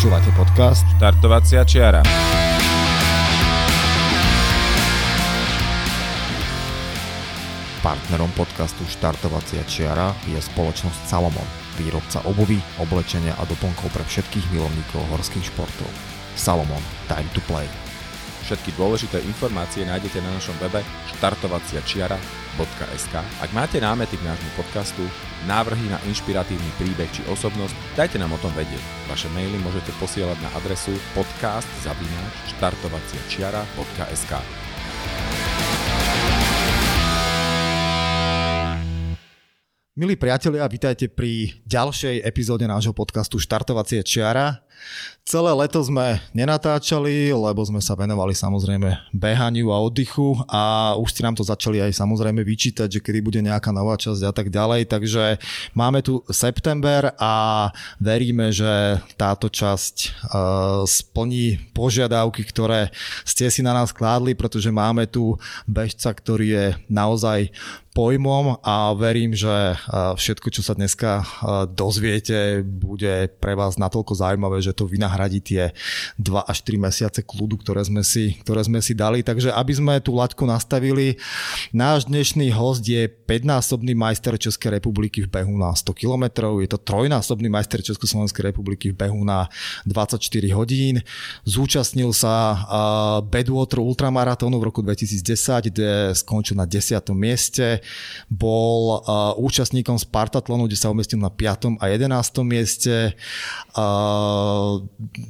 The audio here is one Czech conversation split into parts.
Počúvate podcast Štartovacia čiara. Partnerom podcastu Štartovacia čiara je spoločnosť Salomon, výrobca obovy, oblečenia a doplnkov pre všetkých milovníkov horských športov. Salomon, time to play. Všetky dôležité informácie nájdete na našom webe štartovaciačiara.sk. Ak máte námety k nášmu podcastu, návrhy na inšpiratívny príbeh či osobnosť, dajte nám o tom vedieť. Vaše maily môžete posielať na adresu podcast.štartovaciačiara.sk. Milí priatelia, vítajte pri ďalšej epizóde nášho podcastu Štartovacie čiara. Celé leto sme nenatáčali, lebo sme sa venovali samozrejme behaniu a oddychu a už ste nám to začali aj samozrejme vyčítať, že kedy bude nejaká nová časť a tak ďalej. Takže máme tu september a veríme, že táto časť uh, splní požiadavky, ktoré ste si na nás kládli, pretože máme tu bežca, ktorý je naozaj pojmom a verím, že všetko, čo sa dneska dozviete, bude pre vás natoľko zaujímavé, že to vynahradí tie 2 až 3 mesiace kľudu, ktoré sme si, ktoré sme si dali. Takže aby sme tú laťku nastavili, náš dnešný host je 5-násobný majster Českej republiky v behu na 100 km, je to trojnásobný majster Československej republiky v behu na 24 hodín. Zúčastnil sa Bedwater ultramaratónu v roku 2010, kde skončil na 10. mieste bol účastníkom Spartatlonu, kde sa umiestnil na 5. a 11. mieste.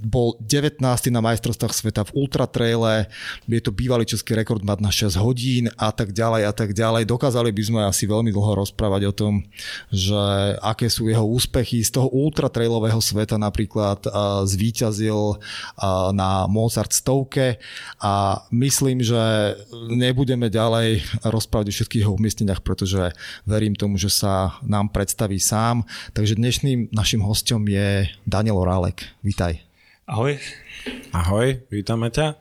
Bol 19. na majstrovstvách sveta v ultratraile, je to bývalý český rekord mať na 6 hodín a tak ďalej a tak ďalej. Dokázali by sme asi veľmi dlho rozprávať o tom, že aké sú jeho úspechy. Z toho ultratrailového sveta napríklad uh, zvíťazil uh, na Mozart stovke a myslím, že nebudeme ďalej rozprávať o všetkých jeho umiestneniach pretože verím tomu, že sa nám predstaví sám. Takže dnešným našim hostom je Daniel Orálek. Vítaj. Ahoj. Ahoj, vítame ťa.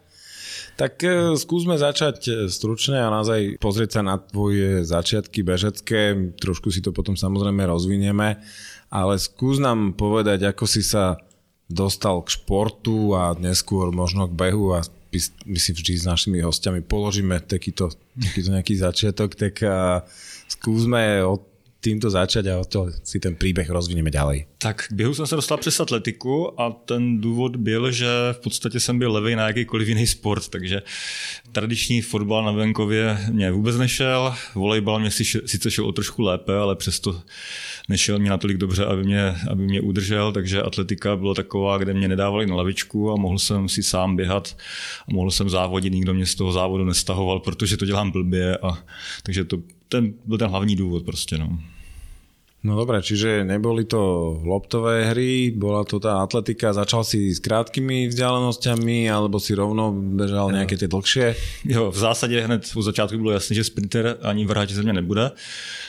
Tak e, skúsme začať e, stručne a naozaj pozrieť sa na tvoje začiatky bežecké, trošku si to potom samozrejme rozvinieme, ale skús nám povedať, ako si sa dostal k športu a neskôr možno k behu a my, si vždy s našimi hostiami položíme takýto, takýto nejaký začiatok, tak a skúsme od týmto začať a to si ten příběh rozvineme ďalej. Tak k běhu jsem se dostal přes atletiku a ten důvod byl, že v podstatě jsem byl levý na jakýkoliv jiný sport, takže tradiční fotbal na venkově mě vůbec nešel, volejbal mě sice šel o trošku lépe, ale přesto nešel mě natolik dobře, aby mě, aby mě udržel, takže atletika byla taková, kde mě nedávali na lavičku a mohl jsem si sám běhat a mohl jsem závodit, nikdo mě z toho závodu nestahoval, protože to dělám blbě a takže to ten byl ten hlavní důvod prostě. No. No dobré, čiže neboli to loptové hry, bola to tá atletika, začal si s krátkými vzdialenosťami, alebo si rovno bežal nějaké ty dlhšie? Jo, v zásadě hned u začátku bylo jasné, že sprinter ani vrhač ze mě nebude.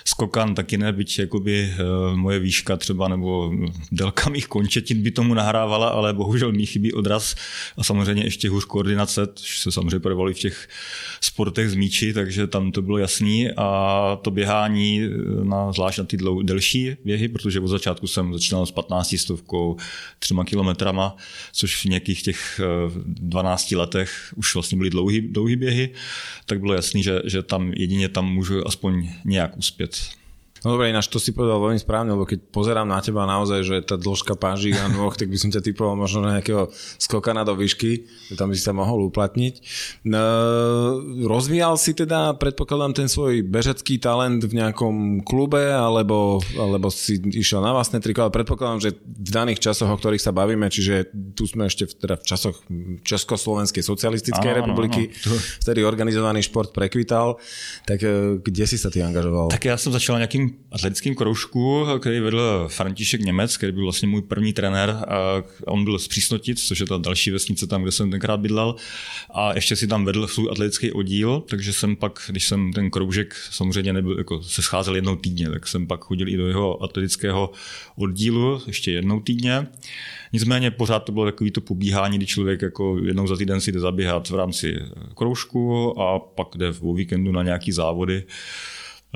Skokan taky ne, byť jakoby uh, moje výška třeba nebo délka mých končetin by tomu nahrávala, ale bohužel mi chybí odraz a samozřejmě ještě hůř koordinace, což se samozřejmě projevovalo v těch sportech z míči, takže tam to bylo jasný a to běhání, eh, na, zvlášť na ty dlou, delší běhy, protože od začátku jsem začínal s 15 stovkou, třema kilometrama, což v nějakých těch 12 eh, letech už vlastně byly dlouhý, dlouhý běhy, tak bylo jasný, že, že tam jedině tam můžu aspoň nějak uspět. No dobre, ináč to si povedal veľmi správne, lebo keď pozerám na teba naozaj, že tá dĺžka páží a nôh, tak by som ťa typoval možno na nejakého skokana do výšky, že tam by si sa mohol uplatniť. No, rozvíjal si teda, predpokladám, ten svoj bežecký talent v nejakom klube, alebo, alebo si išiel na vlastné triko, ale predpokladám, že v daných časoch, o ktorých sa bavíme, čiže tu sme ešte v, teda v časoch Československej socialistickej republiky, áno, áno. vtedy organizovaný šport prekvital, tak eh, kde si sa ty angažoval? Tak ja som začal nejakým atletickém kroužku, který vedl František Němec, který byl vlastně můj první trenér. A on byl z Přísnotic, což je ta další vesnice tam, kde jsem tenkrát bydlel. A ještě si tam vedl svůj atletický oddíl, takže jsem pak, když jsem ten kroužek samozřejmě nebyl, jako se scházel jednou týdně, tak jsem pak chodil i do jeho atletického oddílu ještě jednou týdně. Nicméně pořád to bylo takový to pobíhání, kdy člověk jako jednou za týden si jde zaběhat v rámci kroužku a pak jde v víkendu na nějaký závody.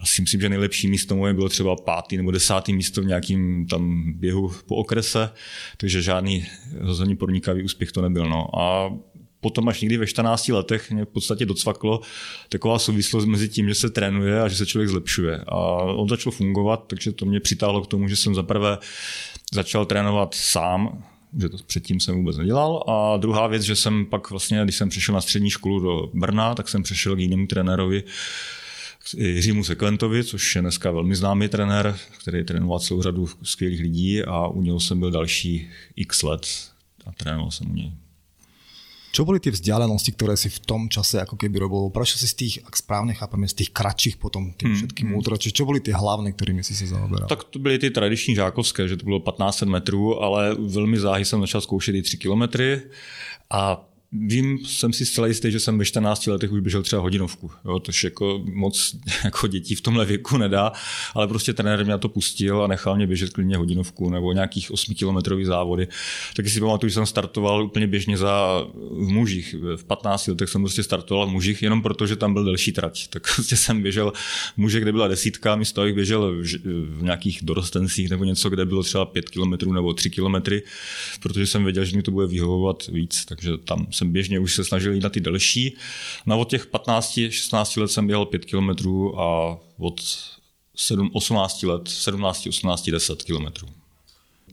Já si myslím, že nejlepší místo moje bylo třeba pátý nebo desátý místo v nějakým tam běhu po okrese, takže žádný rozhodně podnikavý úspěch to nebyl. No. A potom až někdy ve 14 letech mě v podstatě docvaklo taková souvislost mezi tím, že se trénuje a že se člověk zlepšuje. A on začal fungovat, takže to mě přitáhlo k tomu, že jsem zaprvé začal trénovat sám, že to předtím jsem vůbec nedělal. A druhá věc, že jsem pak vlastně, když jsem přišel na střední školu do Brna, tak jsem přešel k jinému trenérovi, Jiřímu Seklentovi, což je dneska velmi známý trenér, který trénoval celou řadu skvělých lidí a u něho jsem byl další x let a trénoval jsem u něj. Čo boli tie vzdialenosti, ktoré si v tom čase ako keby robil? Prečo si z tých, ak správne chápeme, z tých kratších potom tým hmm. všetkým hmm. ultra, čo boli tie hlavné, ktorými si se zaoberal? Tak to byly ty tradiční žákovské, že to bylo 15 metrů, ale velmi záhy jsem začal zkoušet i 3 kilometry a Vím, jsem si zcela jistý, že jsem ve 14 letech už běžel třeba hodinovku, jo, tož jako moc jako dětí v tomhle věku nedá, ale prostě trenér mě to pustil a nechal mě běžet klidně hodinovku nebo nějakých 8 kilometrový závody. Taky si pamatuju, že jsem startoval úplně běžně za v mužích. V 15 letech jsem prostě startoval v mužích jenom proto, že tam byl delší trať. Tak prostě jsem běžel muže, kde byla desítka, místo abych běžel v, v nějakých dorostencích nebo něco, kde bylo třeba 5 kilometrů nebo 3 kilometry, protože jsem věděl, že mi to bude vyhovovat víc, takže tam jsem jsem běžně už se snažil jít na ty delší. No od těch 15-16 let jsem běhal 5 km a od 7, 18 let, 17, 18, 10 km.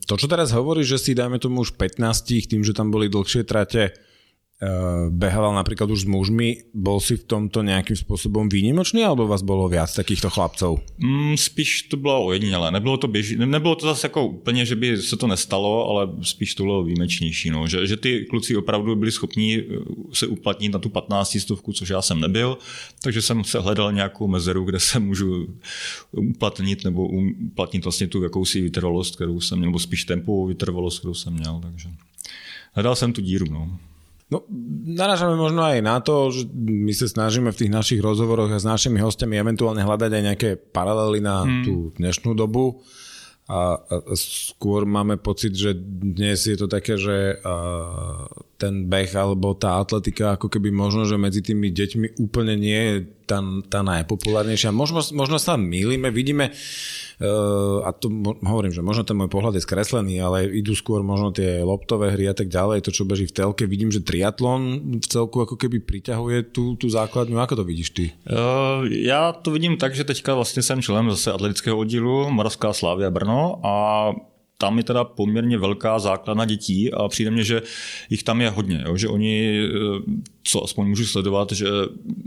To, čo teraz hovoríš, že si dajme tomu už 15, tým, že tam boli dlhšie trate, behával napríklad už s mužmi, bol si v tomto nejakým spôsobom výnimočný, alebo vás bolo viac takýchto chlapcov? Mm, spíš to bylo ojedinělé. Nebylo to, běž... Nebylo to zase jako úplně, že by se to nestalo, ale spíš to bylo výjimečnější. No. Že, že ty kluci opravdu byli schopni eh, se uplatnit na tu 15 stovku, což já jsem nebyl, takže jsem se hledal nějakou mezeru, kde se můžu uplatnit nebo uplatnit vlastně tu jakousi vytrvalost, kterou jsem měl, nebo spíš tempovou vytrvalost, kterou jsem měl. Takže hledal jsem tu díru. No. No, narážame možno aj na to, že my sa snažíme v tých našich rozhovoroch a s našimi hostiami eventuálne hľadať aj nejaké paralely na hmm. tú dnešnú dobu a, a skôr máme pocit, že dnes je to také, že a, ten beh alebo tá atletika ako keby možno, že medzi tými deťmi úplne nie je tá, tá najpopulárnejšia. Možno, možno sa mýlime, vidíme Uh, a to hovorím, že možno ten môj pohľad je skreslený, ale idú skôr možno tie loptové hry a tak ďalej, to čo beží v telke. Vidím, že triatlon v celku ako keby priťahuje tú, tú základňu. Ako to vidíš ty? Uh, já to vidím tak, že teďka vlastně jsem členem zase atletického oddílu Moravská Slávia Brno a tam je teda poměrně velká základna dětí a přijde mně, že jich tam je hodně, jo? že oni, eh, co aspoň můžu sledovat, že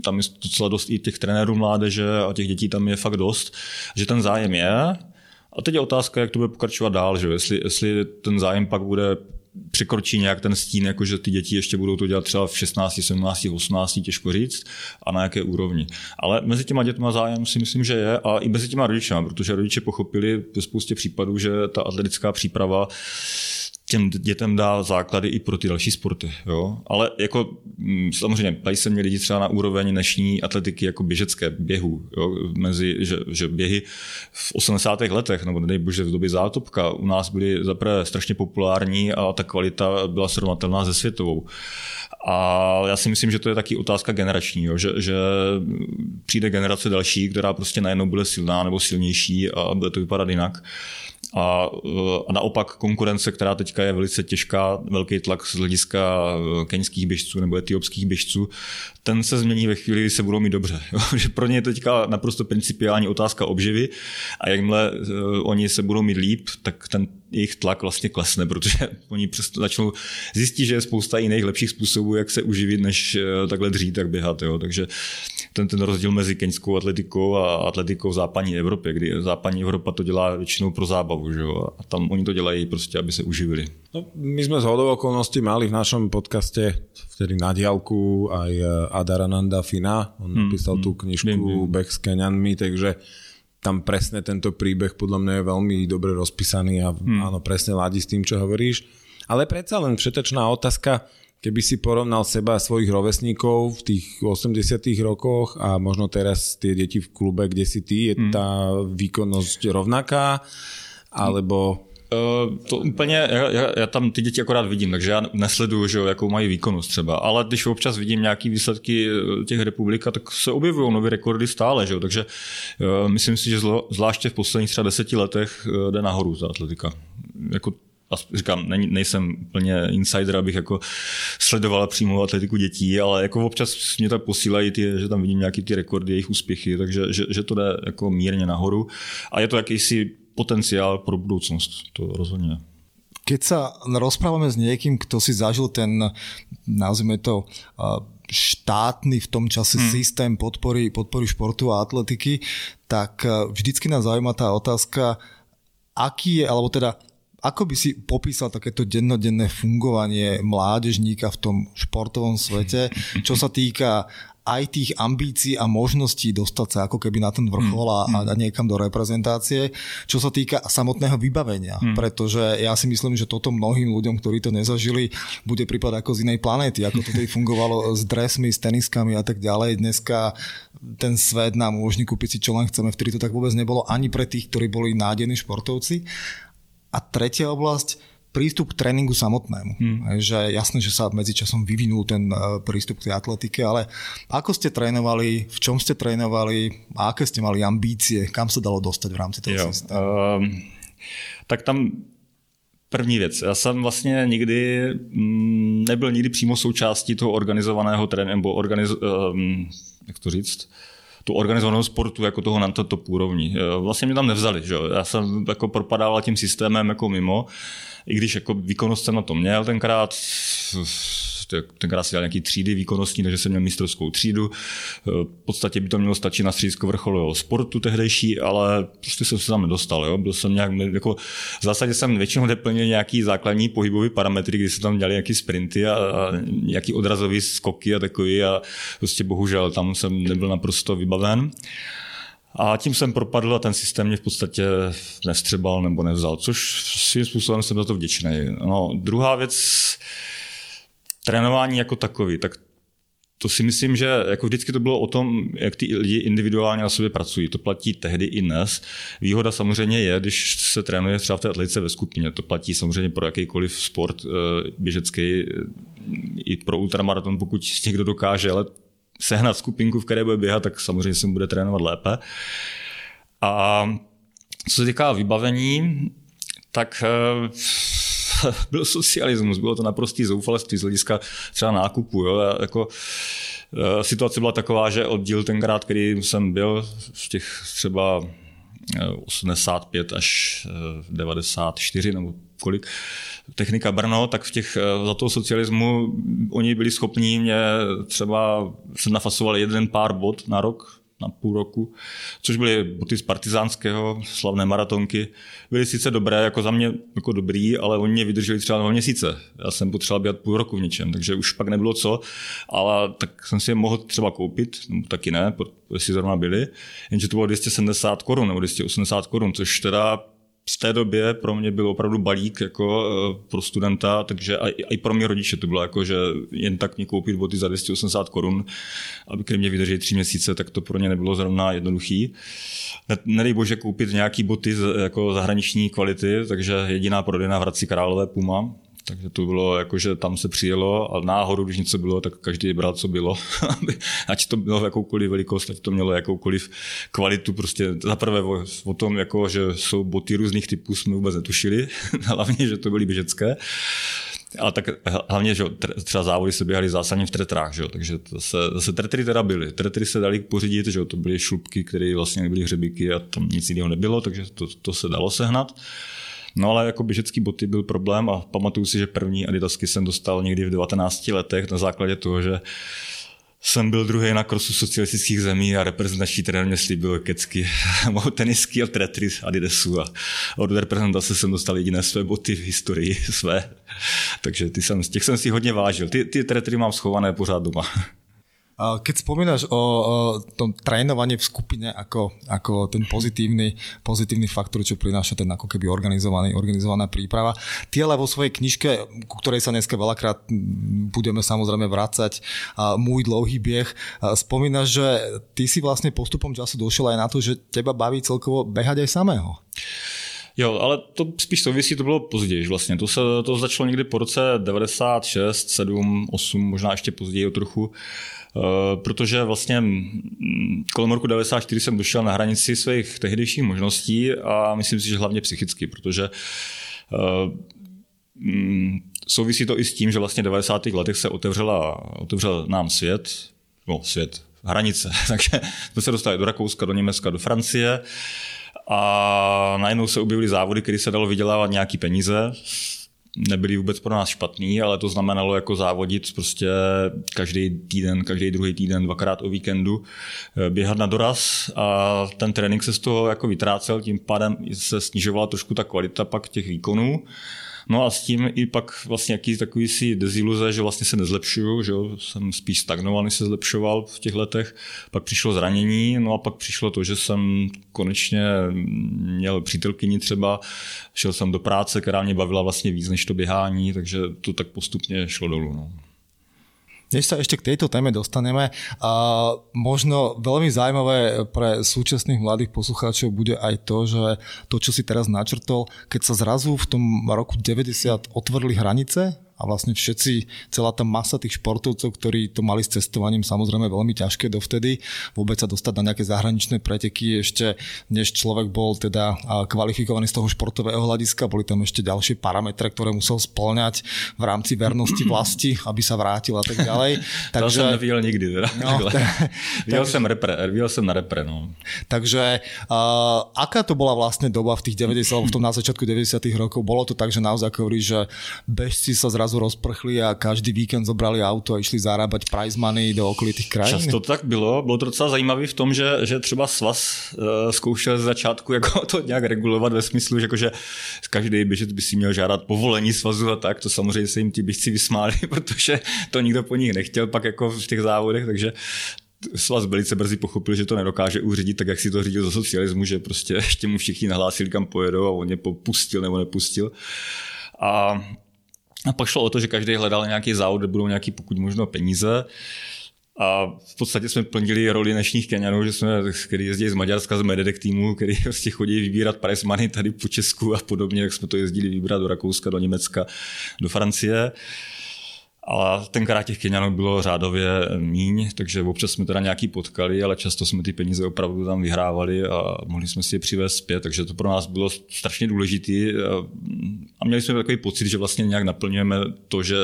tam je docela dost i těch trenérů mládeže a těch dětí tam je fakt dost, že ten zájem je. A teď je otázka, jak to bude pokračovat dál, že jestli, jestli ten zájem pak bude překročí nějak ten stín, jako že ty děti ještě budou to dělat třeba v 16, 17, 18, těžko říct, a na jaké úrovni. Ale mezi těma dětma zájem si myslím, že je a i mezi těma rodičema, protože rodiče pochopili ve spoustě případů, že ta atletická příprava těm dětem dá základy i pro ty další sporty. Jo? Ale jako mm, samozřejmě tady se mě lidi třeba na úroveň dnešní atletiky jako běžecké běhu, jo? Mezi, že, že, běhy v 80. letech, nebo nedej bože v době zátopka, u nás byly zaprvé strašně populární a ta kvalita byla srovnatelná se světovou. A já si myslím, že to je taky otázka generační, jo? Že, že přijde generace další, která prostě najednou bude silná nebo silnější a bude to vypadat jinak. A, a naopak konkurence, která teďka je velice těžká, velký tlak z hlediska eh, keňských běžců nebo etiopských běžců, ten se změní ve chvíli, kdy se budou mít dobře. pro ně je teďka naprosto principiální otázka obživy a jakmile uh, oni se budou mít líp, tak ten jejich tlak vlastně klesne, protože oni přesto začnou zjistit, že je spousta jiných lepších způsobů, jak se uživit, než uh, takhle dřít, tak běhat. Jo. Takže ten, ten rozdíl mezi keňskou atletikou a atletikou v západní Evropě, kdy západní Evropa to dělá většinou pro zábavu, že jo? a tam oni to dělají prostě, aby se uživili. No, my jsme z hodou okolností mali v našem podcaste vtedy na diálku aj eh, Adarananda Fina, on hmm, napísal hmm, tú knižku hmm, Beh s Keňanmi, takže tam presne tento príbeh podľa mňa je veľmi dobre rozpísaný a hmm. áno, presne ladí s tým, čo hovoríš. Ale predsa len všetečná otázka, keby si porovnal seba a svojich rovesníkov v tých 80 rokoch a možno teraz tie deti v klube, kde si ty, je hmm. tá výkonnosť rovnaká? Alebo... Uh, to úplně, já, já, já tam ty děti akorát vidím, takže já nesleduju, že jo, jakou mají výkonnost třeba, ale když občas vidím nějaký výsledky eh, těch republika, tak se objevují nové rekordy stále, že jo, takže uh, myslím si, že zlo, zvláště v posledních třeba deseti letech uh, jde nahoru za atletika. Jako a říkám, ne, nejsem úplně insider, abych jako sledoval přímo atletiku dětí, ale jako občas mě tak posílají, ty, že tam vidím nějaký ty rekordy, jejich úspěchy, takže že, že to jde jako mírně nahoru a je to jakýsi potenciál pro budoucnost, to rozhodně. Keď sa rozprávame s niekým, kto si zažil ten, nazvime to, štátny v tom čase hmm. systém podpory, podpory športu a atletiky, tak vždycky nás zaujíma tá otázka, aký je, alebo teda ako by si popísal takéto dennodenné fungovanie mládežníka v tom športovom svete, čo sa týka aj tých ambícií a možností dostať sa ako keby na ten vrchol a, a niekam do reprezentácie, čo sa týka samotného vybavenia. Hmm. Pretože ja si myslím, že toto mnohým ľuďom, ktorí to nezažili, bude prípad ako z inej planéty, ako to tedy fungovalo s dresmi, s teniskami a tak ďalej. Dneska ten svet nám umožní kúpiť si čo len chceme, vtedy to tak vôbec nebolo ani pre tých, ktorí boli nádejní športovci. A tretia oblasť, prístup k tréningu samotnému. Hmm. Že jasné, že sa medzičasom vyvinul ten e, prístup k tej atletike, ale ako ste trénovali, v čom ste trénovali a aké ste mali ambície, kam sa dalo dostať v rámci toho systému? Um, tak tam První věc, já jsem vlastně nikdy mm, nebyl nikdy přímo součástí toho organizovaného tréninku, nebo organiz, um, jak to říct, tu organizovanou sportu jako toho na to úrovni. Vlastně mě tam nevzali, že? já jsem jako propadával tím systémem jako mimo, i když jako výkonnost jsem na to měl tenkrát, tenkrát si dělal nějaký třídy výkonnostní, takže jsem měl mistrovskou třídu. V podstatě by to mělo stačit na střídsko vrcholového sportu tehdejší, ale prostě jsem se tam nedostal. Jo. Byl jsem nějak, jako, v zásadě jsem většinou neplnil nějaký základní pohybový parametry, kdy se tam dělali nějaký sprinty a, a nějaký odrazový skoky a takový a prostě bohužel tam jsem nebyl naprosto vybaven. A tím jsem propadl a ten systém mě v podstatě nestřebal nebo nevzal, což svým způsobem jsem za to vděčný. No, druhá věc, trénování jako takový, tak to si myslím, že jako vždycky to bylo o tom, jak ty lidi individuálně na sobě pracují. To platí tehdy i dnes. Výhoda samozřejmě je, když se trénuje třeba v té atletice ve skupině. To platí samozřejmě pro jakýkoliv sport eh, běžecký, eh, i pro ultramaraton, pokud někdo dokáže, ale sehnat skupinku, v které bude běhat, tak samozřejmě se bude trénovat lépe. A co se týká vybavení, tak eh, byl socialismus, bylo to naprostý zoufalství z hlediska třeba nákupu. Jo? A jako, eh, situace byla taková, že oddíl tenkrát, který jsem byl, v těch třeba 85 eh, až 94 nebo kolik, technika Brno, tak v těch, za toho socialismu oni byli schopní mě třeba se nafasovali jeden pár bod na rok, na půl roku, což byly boty z partizánského, slavné maratonky. Byly sice dobré, jako za mě jako dobrý, ale oni mě vydrželi třeba dva měsíce. Já jsem potřeboval běhat půl roku v něčem, takže už pak nebylo co, ale tak jsem si je mohl třeba koupit, nebo taky ne, si zrovna byli, jenže to bylo 270 korun nebo 280 korun, což teda v té době pro mě byl opravdu balík jako eh, pro studenta, takže i, pro mě rodiče to bylo jako, že jen tak mě koupit boty za 280 korun, aby ke mě vydrželi tři měsíce, tak to pro ně nebylo zrovna jednoduchý. Nedej bože koupit nějaký boty jako zahraniční kvality, takže jediná prodejna v Hradci Králové Puma, takže to bylo jako, že tam se přijelo a náhodou, když něco bylo, tak každý bral, co bylo. ať to bylo jakoukoliv velikost, ať to mělo jakoukoliv kvalitu. Prostě zaprvé o, o tom, jako, že jsou boty různých typů, jsme vůbec netušili. Hlavně, že to byly běžecké. Ale tak hlavně, že třeba závody se běhaly zásadně v tretrách, že? takže zase, zase tretry teda byly. Tretry se dali pořídit, že? to byly šlubky, které vlastně nebyly hřebíky a tam nic jiného nebylo, takže to, to se dalo sehnat. No ale jako běžecký boty byl problém a pamatuju si, že první adidasky jsem dostal někdy v 19 letech na základě toho, že jsem byl druhý na krosu socialistických zemí a reprezentační trenér mě slíbil kecky, mohou tenisky a tretry Adidasu a od reprezentace jsem dostal jediné své boty v historii své. Takže ty jsem, těch jsem si hodně vážil. Ty, ty tretry mám schované pořád doma. Keď spomínaš o, tom trénovaní v skupine ako, ako ten pozitívny, pozitívny faktor, čo prináša ten ako keby organizovaný, organizovaná príprava, ty ale vo svojej knižke, ku ktorej sa dneska veľakrát budeme samozrejme vrácať, Môj dlouhý bieh, spomínaš, že ty si vlastne postupom času došiel aj na to, že teba baví celkovo behať aj samého. Jo, ale to spíš souvisí, to bylo později vlastně. To, se, to začalo někdy po roce 96, 7, 8, možná ještě později o trochu. Uh, protože vlastně mm, kolem roku 94 jsem došel na hranici svých tehdejších možností a myslím si, že hlavně psychicky, protože uh, souvisí to i s tím, že vlastně v 90. letech se otevřela, otevřel nám svět, no svět, hranice, takže jsme se dostali do Rakouska, do Německa, do Francie a najednou se objevily závody, které se dalo vydělávat nějaký peníze. Nebyly vůbec pro nás špatný, ale to znamenalo jako závodit prostě každý týden, každý druhý týden, dvakrát o víkendu, eh, běhat na doraz a ten trénink se z toho jako vytrácel, tím pádem se snižovala trošku ta kvalita pak těch výkonů. No a s tím i pak vlastně jaký takový si deziluze, že vlastně se nezlepšuju, že jo? jsem spíš stagnoval, se zlepšoval v těch letech. Pak přišlo zranění, no a pak přišlo to, že jsem konečně měl přítelkyni třeba, šel jsem do práce, která mě bavila vlastně víc než to běhání, takže to tak postupně šlo dolů. No. Než sa ešte k tejto téme dostaneme, a možno veľmi zaujímavé pre súčasných mladých poslucháčov bude aj to, že to, čo si teraz načrtol, keď sa zrazu v tom roku 90 otvorili hranice a vlastne všetci, celá tá masa tých športovcov, ktorí to mali s cestovaním samozrejme veľmi ťažké dovtedy, vôbec sa dostať na nejaké zahraničné preteky ešte, než človek bol teda kvalifikovaný z toho športového hľadiska, boli tam ešte ďalšie parametre, ktoré musel splňať v rámci vernosti vlasti, aby sa vrátil a tak ďalej. Takže... To som neviděl nikdy. Teda. No, tak, tak... jsem repre, viděl jsem na repre. No. Takže uh, aká to bola vlastne doba v tých 90 alebo v tom na začiatku 90 rokov? Bolo to tak, že naozaj hovorí, že bežci sa zrazu zrazu rozprchli a každý víkend zobrali auto a išli zarábať prize money do okolitých krajín? Často to tak bylo. Bylo to docela zajímavé v tom, že, že třeba svaz uh, zkoušel z začátku jako to nějak regulovat ve smyslu, že, jako, že každý běžec by si měl žádat povolení svazu a tak. To samozřejmě se jim ti běžci vysmáli, protože to nikdo po nich nechtěl pak jako v těch závodech, takže svaz velice brzy pochopil, že to nedokáže uřídit tak, jak si to řídil za socialismu, že prostě ještě mu všichni nahlásili, kam pojedou a on je popustil nebo nepustil. A a pak šlo o to, že každý hledal nějaký závod, kde budou nějaký pokud možno peníze. A v podstatě jsme plnili roli dnešních Kenianů, že jsme, který jezdí z Maďarska, z Mededek týmu, který prostě chodí vybírat prize money tady po Česku a podobně, jak jsme to jezdili vybírat do Rakouska, do Německa, do Francie. Ale tenkrát těch Kenianů bylo řádově míň, takže občas jsme teda nějaký potkali, ale často jsme ty peníze opravdu tam vyhrávali a mohli jsme si je přivést zpět, takže to pro nás bylo strašně důležité. A měli jsme takový pocit, že vlastně nějak naplňujeme to, že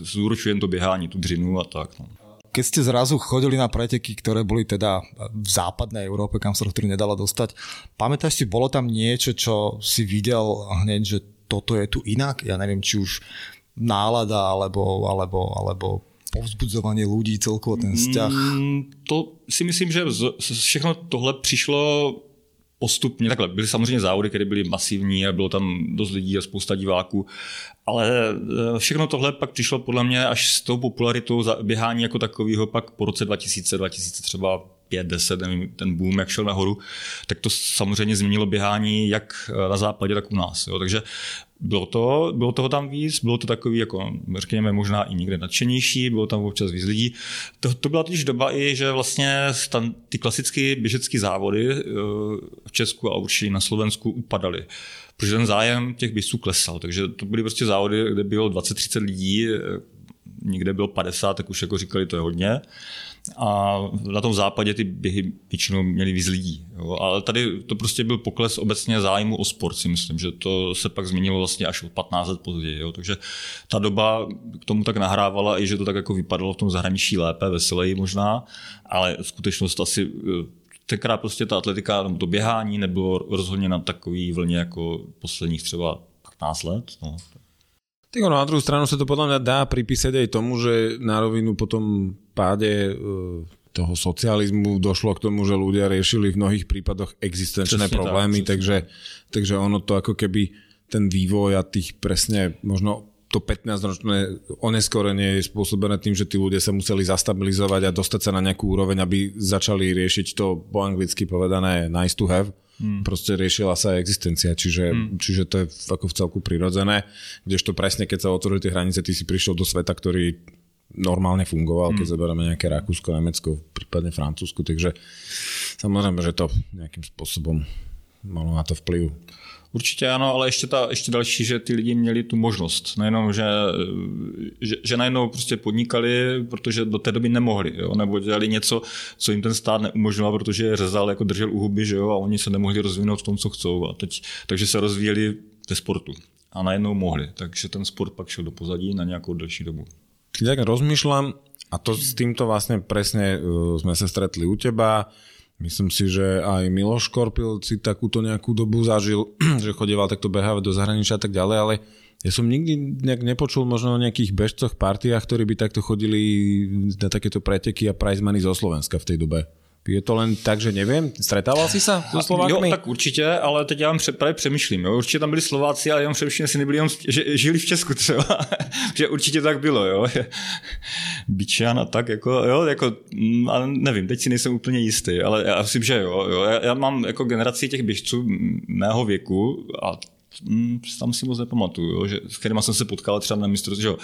zúročujeme to běhání, tu dřinu a tak. No. Keď ste zrazu chodili na preteky, ktoré boli teda v západnej Európe, kam sa to nedala dostať, pamätáš si, bolo tam niečo, čo si videl hneď, že toto je tu inak? Ja neviem, či už nálada alebo, alebo, alebo povzbudzovanie ľudí, celkovo ten vzťah? Mm, to si myslím, že všechno tohle přišlo postupně. Takhle, byly samozřejmě závody, které byly masivní a bylo tam dost lidí a spousta diváků, ale e, všechno tohle pak přišlo podle mě až s tou popularitou běhání jako takového pak po roce 2000, 2000 třeba 5, 10, nevím, ten boom, jak šel nahoru, tak to samozřejmě změnilo běhání jak na západě, tak u nás. Jo. Takže bylo, to, bylo toho tam víc, bylo to takový, jako, řekněme, možná i někde nadšenější, bylo tam občas víc lidí. To, to byla totiž doba i, že vlastně stan, ty klasické běžecké závody eh, v Česku a určitě na Slovensku upadaly protože ten zájem těch běžců klesal. Takže to byly prostě závody, kde bylo 20-30 lidí, eh, někde bylo 50, tak už jako říkali, to je hodně a na tom západě ty běhy většinou měly víc lidí. Jo. Ale tady to prostě byl pokles obecně zájmu o sport, si myslím, že to se pak změnilo vlastně až o 15 let později. Jo. Takže ta doba k tomu tak nahrávala i, že to tak jako vypadalo v tom zahraničí lépe, veseleji možná, ale skutečnost asi eh, tenkrát prostě ta atletika, to běhání nebylo rozhodně na takový vlně jako posledních třeba 15 let. No. Tak ono, na druhou stranu sa to podľa mňa dá pripísať aj tomu, že na rovinu po tom páde e, toho socializmu došlo k tomu, že ľudia riešili v mnohých prípadoch existenčné presne problémy, tak, takže, takže ono to ako keby ten vývoj a tých presne možno to 15-ročné oneskorenie je spôsobené tým, že tí ľudia sa museli zastabilizovať a dostať sa na nejakú úroveň, aby začali riešiť to po anglicky povedané nice to have. Hmm. Proste riešila sa existencia, čiže, hmm. čiže to je ako v celku prirodzené. Kdežto presne, keď sa otvorili tie hranice, ty si prišiel do sveta, ktorý normálne fungoval, keď hmm. zoberieme nejaké Rakúsko, Nemecko, prípadne Francúzsko, takže samozrejme, že to nejakým spôsobom malo na to vplyv. Určitě ano, ale ještě, ta, ještě další, že ty lidi měli tu možnost. Nejenom, že, že, že najednou prostě podnikali, protože do té doby nemohli, jo? nebo dělali něco, co jim ten stát neumožňoval, protože je řezal, jako držel u huby, že jo? a oni se nemohli rozvinout v tom, co chcou. A teď, takže se rozvíjeli ve sportu. A najednou mohli. Takže ten sport pak šel do pozadí na nějakou delší dobu. Tak rozmýšľam, a to s týmto vlastne presne uh, sme sa stretli u teba, Myslím si, že aj Miloš Korpil si takúto nejakú dobu zažil, že chodieval takto behávať do zahraničia a tak ďalej, ale ja som nikdy nejak nepočul možno o nejakých bežcoch, partiách, ktorí by takto chodili na takéto preteky a prize money zo Slovenska v tej dobe. Je to len tak, že nevím, stretával jsi se so Slovákmi? Jo, tak určitě, ale teď já právě přemýšlím. Jo. Určitě tam byli Slováci, ale jenom přemýšlím, jestli nebyli jenom, že žili v Česku třeba. že určitě tak bylo, jo. Byčan a tak, jako, jo, jako, mm, ale nevím, teď si nejsem úplně jistý, ale já myslím, že jo. jo. Já, já mám jako generaci těch běžců mého věku a mm, tam si moc nepamatuju, jo, že, s kterými jsem se potkal třeba na mistrovství, že jo,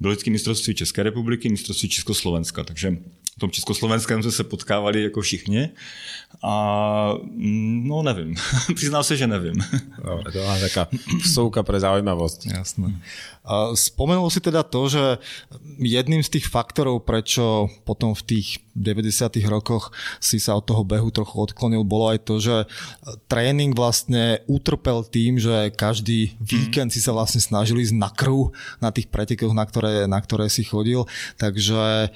bylo vždycky mistrovství České republiky, mistrovství Československa, takže v tom Československém jsme se potkávali jako všichni a mm, no nevím, přiznám se, že nevím. No, to je taká vsouka pre zaujímavosť. Jasné. Spomenul si teda to, že jedným z tých faktorov, prečo potom v tých 90. rokoch si sa od toho behu trochu odklonil, bolo aj to, že tréning vlastne utrpel tým, že každý víkend si sa vlastne snažili ísť na krv na tých pretekoch, na ktoré, na ktoré si chodil. Takže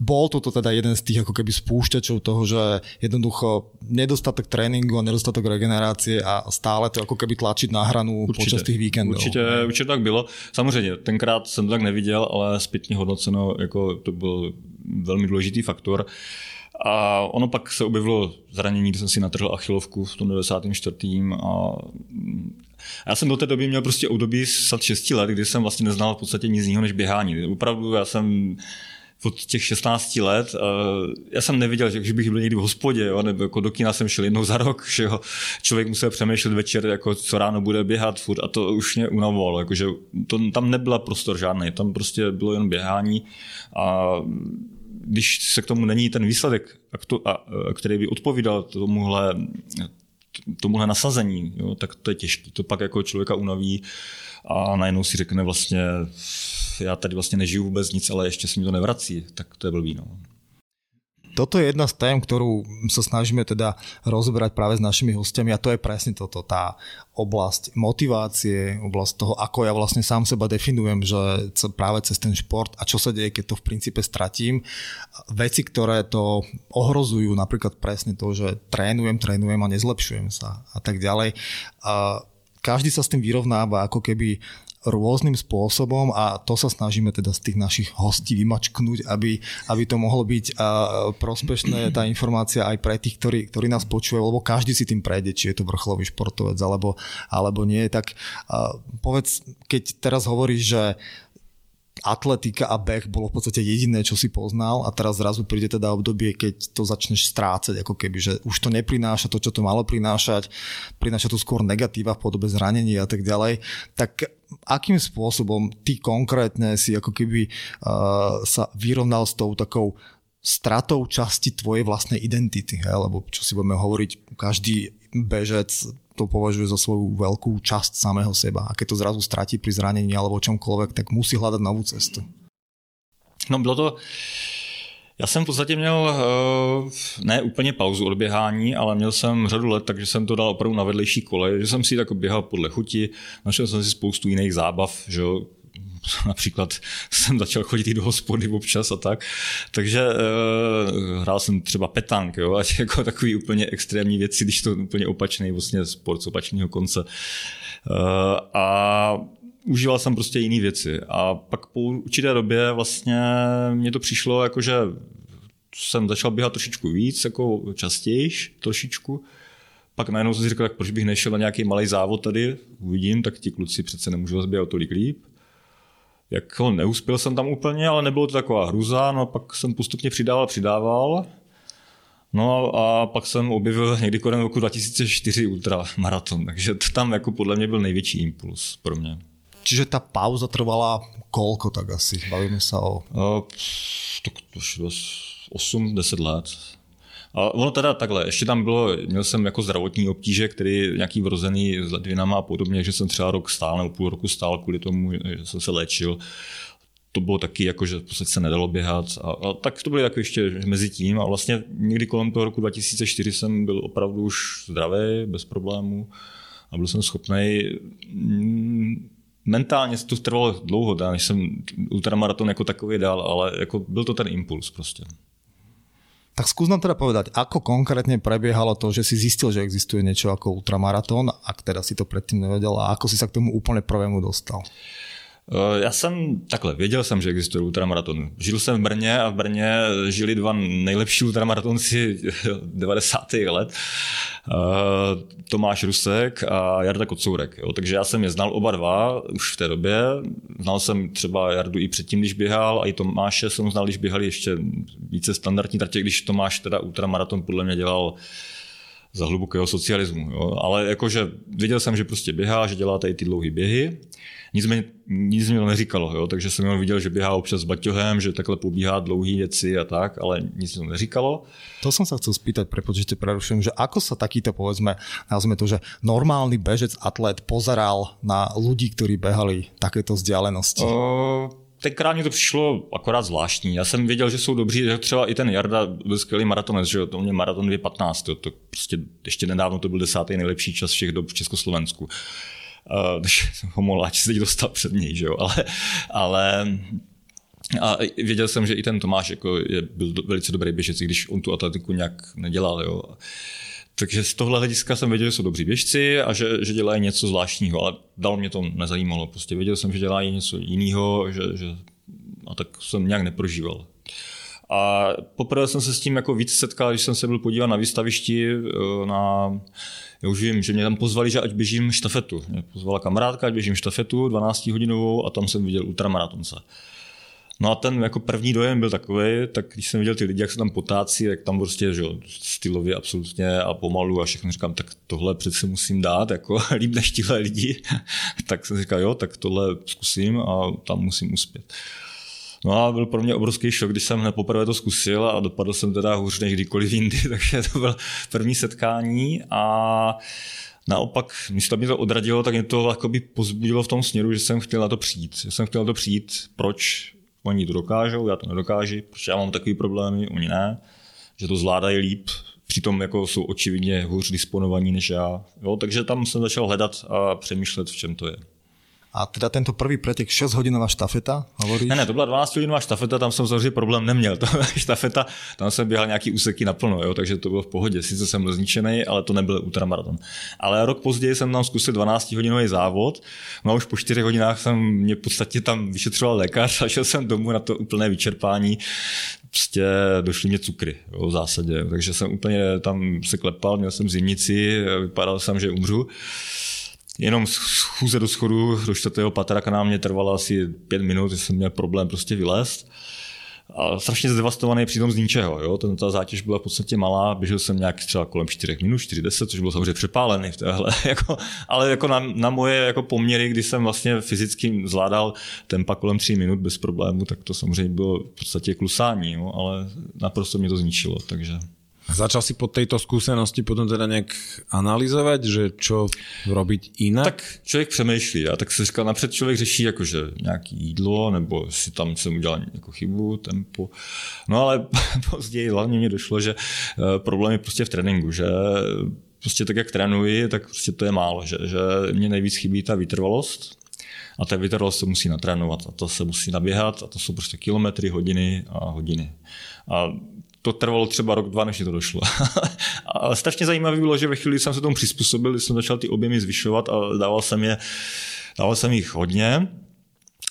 bol toto teda jeden z tých ako keby spúšťačov toho, že jednoducho nedostatok tréninku a nedostatok regenerácie a stále to ako keby tlačiť na hranu určitě, počas těch víkendů. Určitě, určitě tak bylo. Samozřejmě, tenkrát jsem to tak neviděl, ale zpětně hodnoceno, jako to byl velmi důležitý faktor. A ono pak se objevilo zranění, kdy jsem si natrhl achilovku v tom 94. A já jsem do té doby měl prostě období snad 6 let, kdy jsem vlastně neznal v podstatě nic jiného než běhání. Opravdu já jsem od těch 16 let. Já jsem neviděl, že bych byl někdy v hospodě, jo, nebo jako do kina jsem šel jednou za rok, že jo. člověk musel přemýšlet večer, jako co ráno bude běhat furt a to už mě unavovalo, jakože to, tam nebyla prostor žádný, tam prostě bylo jen běhání a když se k tomu není ten výsledek, který by odpovídal tomuhle, tomuhle nasazení, jo, tak to je těžké. To pak jako člověka unaví a najednou si řekne vlastně, já tady vlastně nežiju vůbec nic, ale ještě se mi to nevrací, tak to je blbý. No. Toto je jedna z tém, ktorú sa snažíme teda rozoberať práve s našimi hostiami a to je presne toto, tá oblasť motivácie, oblasť toho, ako ja vlastne sám seba definujem, že práve cez ten šport a čo sa deje, keď to v princípe stratím. Veci, ktoré to ohrozujú, napríklad presne to, že trénujem, trénujem a nezlepšujem sa a tak ďalej. A každý sa s tým vyrovnáva ako keby rôznym spôsobom a to sa snažíme teda z tých našich hostí vymačknúť, aby, aby to mohlo byť prospešné tá informácia aj pre tých, ktorí, ktorí nás počúvajú, lebo každý si tým prejde, či je to vrcholový športovec alebo, alebo nie. Tak povedz, keď teraz hovoríš, že atletika a beh bolo v podstate jediné, čo si poznal a teraz zrazu príde teda obdobie, keď to začneš strácať, ako keby, že už to neprináša to, čo to malo prinášať, prináša to skôr negatíva v podobe zranení a tak ďalej, tak akým spôsobom ty konkrétne si ako keby uh, sa vyrovnal s tou takou stratou časti tvojej vlastnej identity, he? lebo čo si budeme hovoriť, každý bežec to považuje za svoju veľkú časť samého seba. A keď to zrazu stratí pri zranení alebo čomkoľvek, tak musí hľadať novú cestu. No bylo to... Já jsem v podstatě měl eh, ne úplně pauzu od běhání, ale měl jsem řadu let, takže jsem to dal opravdu na vedlejší kole, že jsem si tak běhal podle chuti, našel jsem si spoustu jiných zábav, že například jsem začal chodit i do hospody občas a tak. Takže uh, hrál jsem třeba petank, jo, ať jako takový úplně extrémní věci, když to úplně opačný vlastně sport z opačného konce. Uh, a užíval jsem prostě jiné věci. A pak po určité době vlastně mě to přišlo jako, že jsem začal běhat trošičku víc, jako častěji, trošičku. Pak najednou jsem si řekl, tak proč bych nešel na nějaký malý závod tady, uvidím, tak ti kluci přece nemůžou zběhat tolik líp jako neuspěl jsem tam úplně, ale nebylo to taková hruza, no pak jsem postupně přidával, přidával. No a pak jsem objevil někdy kolem roku 2004 ultramaraton, takže to tam jako podle mě byl největší impuls pro mě. Čiže ta pauza trvala kolko tak asi? Bavíme se o... No, tak to 8-10 let. A ono teda takhle, ještě tam bylo, měl jsem jako zdravotní obtíže, který nějaký vrozený s ledvinama a podobně, že jsem třeba rok stál nebo půl roku stál kvůli tomu, že jsem se léčil. To bylo taky jako, že prostě se nedalo běhat. A, a tak to bylo jako ještě mezi tím. A vlastně někdy kolem toho roku 2004 jsem byl opravdu už zdravý, bez problémů. A byl jsem schopný mm, mentálně to trvalo dlouho, než jsem ultramaraton jako takový dal, ale jako byl to ten impuls prostě. Tak skús nám teda povedať, ako konkrétne prebiehalo to, že si zistil, že existuje niečo ako ultramaratón, ak teda si to predtým nevedel a ako si sa k tomu úplne prvému dostal? Eh, já jsem takhle, věděl jsem, že existuje ultramaraton. Žil jsem v Brně a v Brně žili dva nejlepší ultramaratonci 90. let. Eh, Tomáš Rusek a Jarda Kocourek. Jo. Takže já jsem je znal oba dva už v té době. Znal jsem třeba Jardu i předtím, když běhal, a i Tomáše jsem znal, když běhali ještě více standardní tratě, když Tomáš teda ultramaraton podle mě dělal za hlubokého socialismu. Jo. Ale jakože věděl jsem, že prostě běhá, že dělá tady ty dlouhé běhy. Nicméně nic mi to neříkalo, jo, takže jsem jenom viděl, že běhá občas s baťohem, že takhle pobíhá dlouhý věci a tak, ale nic mi to neříkalo. To som sa chcel spýtať, prepočte prerušujem, že ako sa takýto, povedzme, nazveme to, že normálny bežec, atlét pozeral na ľudí, ktorí behali takéto vzdialenosti? O tenkrát mi to přišlo akorát zvláštní. Já jsem věděl, že jsou dobří, že třeba i ten Jarda byl skvělý maratonec, že to mě maraton 2.15, to, to prostě ještě nedávno to byl desátý nejlepší čas všech dob v Československu. Uh, takže jsem ho mohl se teď dostal před něj, že jo, ale, ale a věděl jsem, že i ten Tomáš jako je, byl do, velice dobrý běžec, když on tu atletiku nějak nedělal. Jo. Takže z tohle hlediska jsem věděl, že jsou dobří běžci a že, že dělají něco zvláštního, ale dal mě to nezajímalo. Prostě věděl jsem, že dělají něco jiného že, že, a tak jsem nějak neprožíval. A poprvé jsem se s tím jako víc setkal, když jsem se byl podívat na výstavišti eh, na už vím, že mě tam pozvali, že ať běžím štafetu. Mě pozvala kamarádka, ať běžím štafetu 12 hodinovou a tam jsem viděl ultramaratonce. No a ten jako první dojem byl takový, tak když jsem viděl ty lidi, jak se tam potácí, jak tam prostě že stylově absolutně a pomalu a všechno říkám, tak tohle přece musím dát, jako líp než tihle lidi. tak jsem říkal, jo, tak tohle zkusím a tam musím uspět. No a byl pro mě obrovský šok, když jsem hned poprvé to zkusil a dopadl jsem teda hůř než kdykoliv jindy, takže to bylo první setkání a Naopak, místo mě to odradilo, tak mě to jakoby pozbudilo v tom směru, že jsem chtěl na to přijít. Já jsem chtěl na to přijít, proč oni to dokážou, já to nedokážu, protože já mám takový problémy, oni ne, že to zvládají líp, přitom jako jsou očividně hůř disponovaní než já. Jo, takže tam jsem začal hledat a přemýšlet, v čem to je. A teda tento prvý pretek 6 hodinová štafeta, hovoríš? Ne, ne, to byla 12 hodinová štafeta, tam jsem samozřejmě problém neměl. To štafeta, tam jsem běhal nějaký úseky naplno, jo, takže to bylo v pohodě. Sice jsem byl zničený, ale to nebyl ultramaraton. Ale rok později jsem tam zkusil 12 hodinový závod. No a už po 4 hodinách jsem mě v podstatě tam vyšetřoval lékař a šel jsem domů na to úplné vyčerpání prostě došly mě cukry jo, v zásadě. Takže jsem úplně tam se klepal, měl jsem zimnici, vypadal jsem, že umřu jenom schůze do schodu do čtvrtého patra na mě trvala asi pět minut, jsem měl problém prostě vylézt. A strašně zdevastovaný přitom z ničeho. Jo? Ten, ta zátěž byla v podstatě malá, běžel jsem nějak třeba kolem 4 minut, 4-10, což bylo samozřejmě přepálený v téhle. Jako, ale jako na, na, moje jako poměry, kdy jsem vlastně fyzicky zvládal tempa kolem 3 minut bez problému, tak to samozřejmě bylo v podstatě klusání, jo? ale naprosto mě to zničilo. Takže Začal si po tejto skúsenosti potom teda nějak analyzovat, že čo robiť jinak? Tak člověk přemýšlí a tak se říkal, napřed člověk řeší jakože nějaký jídlo, nebo si tam jsem udělal nějakou chybu, tempo. No ale později hlavně mě došlo, že eh, problém je prostě v tréninku, že prostě tak, jak trénuji, tak prostě to je málo, že, že mě nejvíc chybí ta vytrvalost, a ta vytrvalost se musí natrénovat a to se musí naběhat a to jsou prostě kilometry, hodiny a hodiny. A to trvalo třeba rok, dva, než mi to došlo. Ale strašně zajímavé bylo, že ve chvíli, kdy jsem se tomu přizpůsobil, jsem začal ty objemy zvyšovat a dával jsem je, dával jsem jich hodně,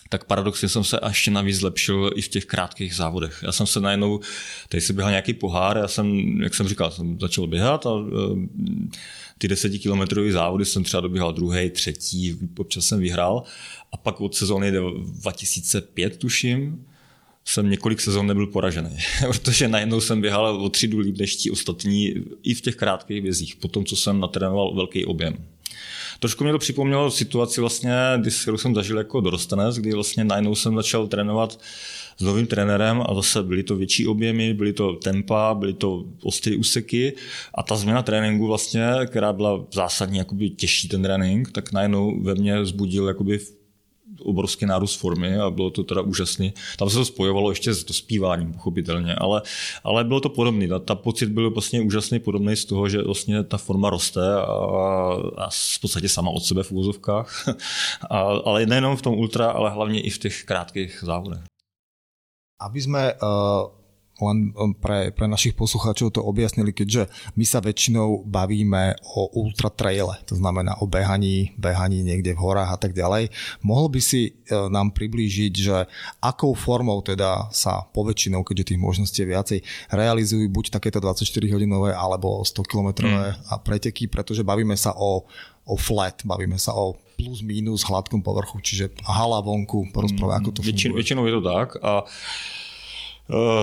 tak paradoxně jsem se ještě navíc zlepšil i v těch krátkých závodech. Já jsem se najednou, tady si běhal nějaký pohár, já jsem, jak jsem říkal, jsem začal běhat a e, ty desetikilometrové závody jsem třeba doběhal druhý, třetí, občas jsem vyhrál a pak od sezóny 2005 tuším, jsem několik sezon nebyl poražený, protože najednou jsem běhal o tři líp než ti ostatní i v těch krátkých vězích, po tom, co jsem natrénoval velký objem. Trošku mě to připomnělo situaci vlastně, když jsem zažil jako dorostenec, kdy vlastně najednou jsem začal trénovat s novým trenérem a zase byly to větší objemy, byly to tempa, byly to ostré úseky a ta změna tréninku vlastně, která byla zásadně jakoby těžší ten trénink, tak najednou ve mně zbudil jakoby obrovský nárůst formy a bylo to teda úžasný. Tam se to spojovalo ještě s dospíváním, pochopitelně, ale, ale bylo to podobné. Ta, ta pocit byl vlastně úžasný, podobný z toho, že vlastně ta forma roste a, a v podstatě sama od sebe v úvozovkách. A, ale nejenom v tom ultra, ale hlavně i v těch krátkých závodech. Aby sme uh, len pre, pre našich poslucháčov to objasnili, keďže my sa väčšinou bavíme o ultra traile, to znamená o behaní, behaní niekde v horách a tak ďalej. Mohol by si uh, nám priblížiť, že akou formou teda sa poväčšinou, keďže tých možností je viacej, realizujú buď takéto 24-hodinové alebo 100-kilometrové mm. preteky, pretože bavíme sa o, o flat, bavíme sa o plus minus hladkom povrchu, čiže hala vonku, porozprávaj, ako to Většin, Většinou je to tak a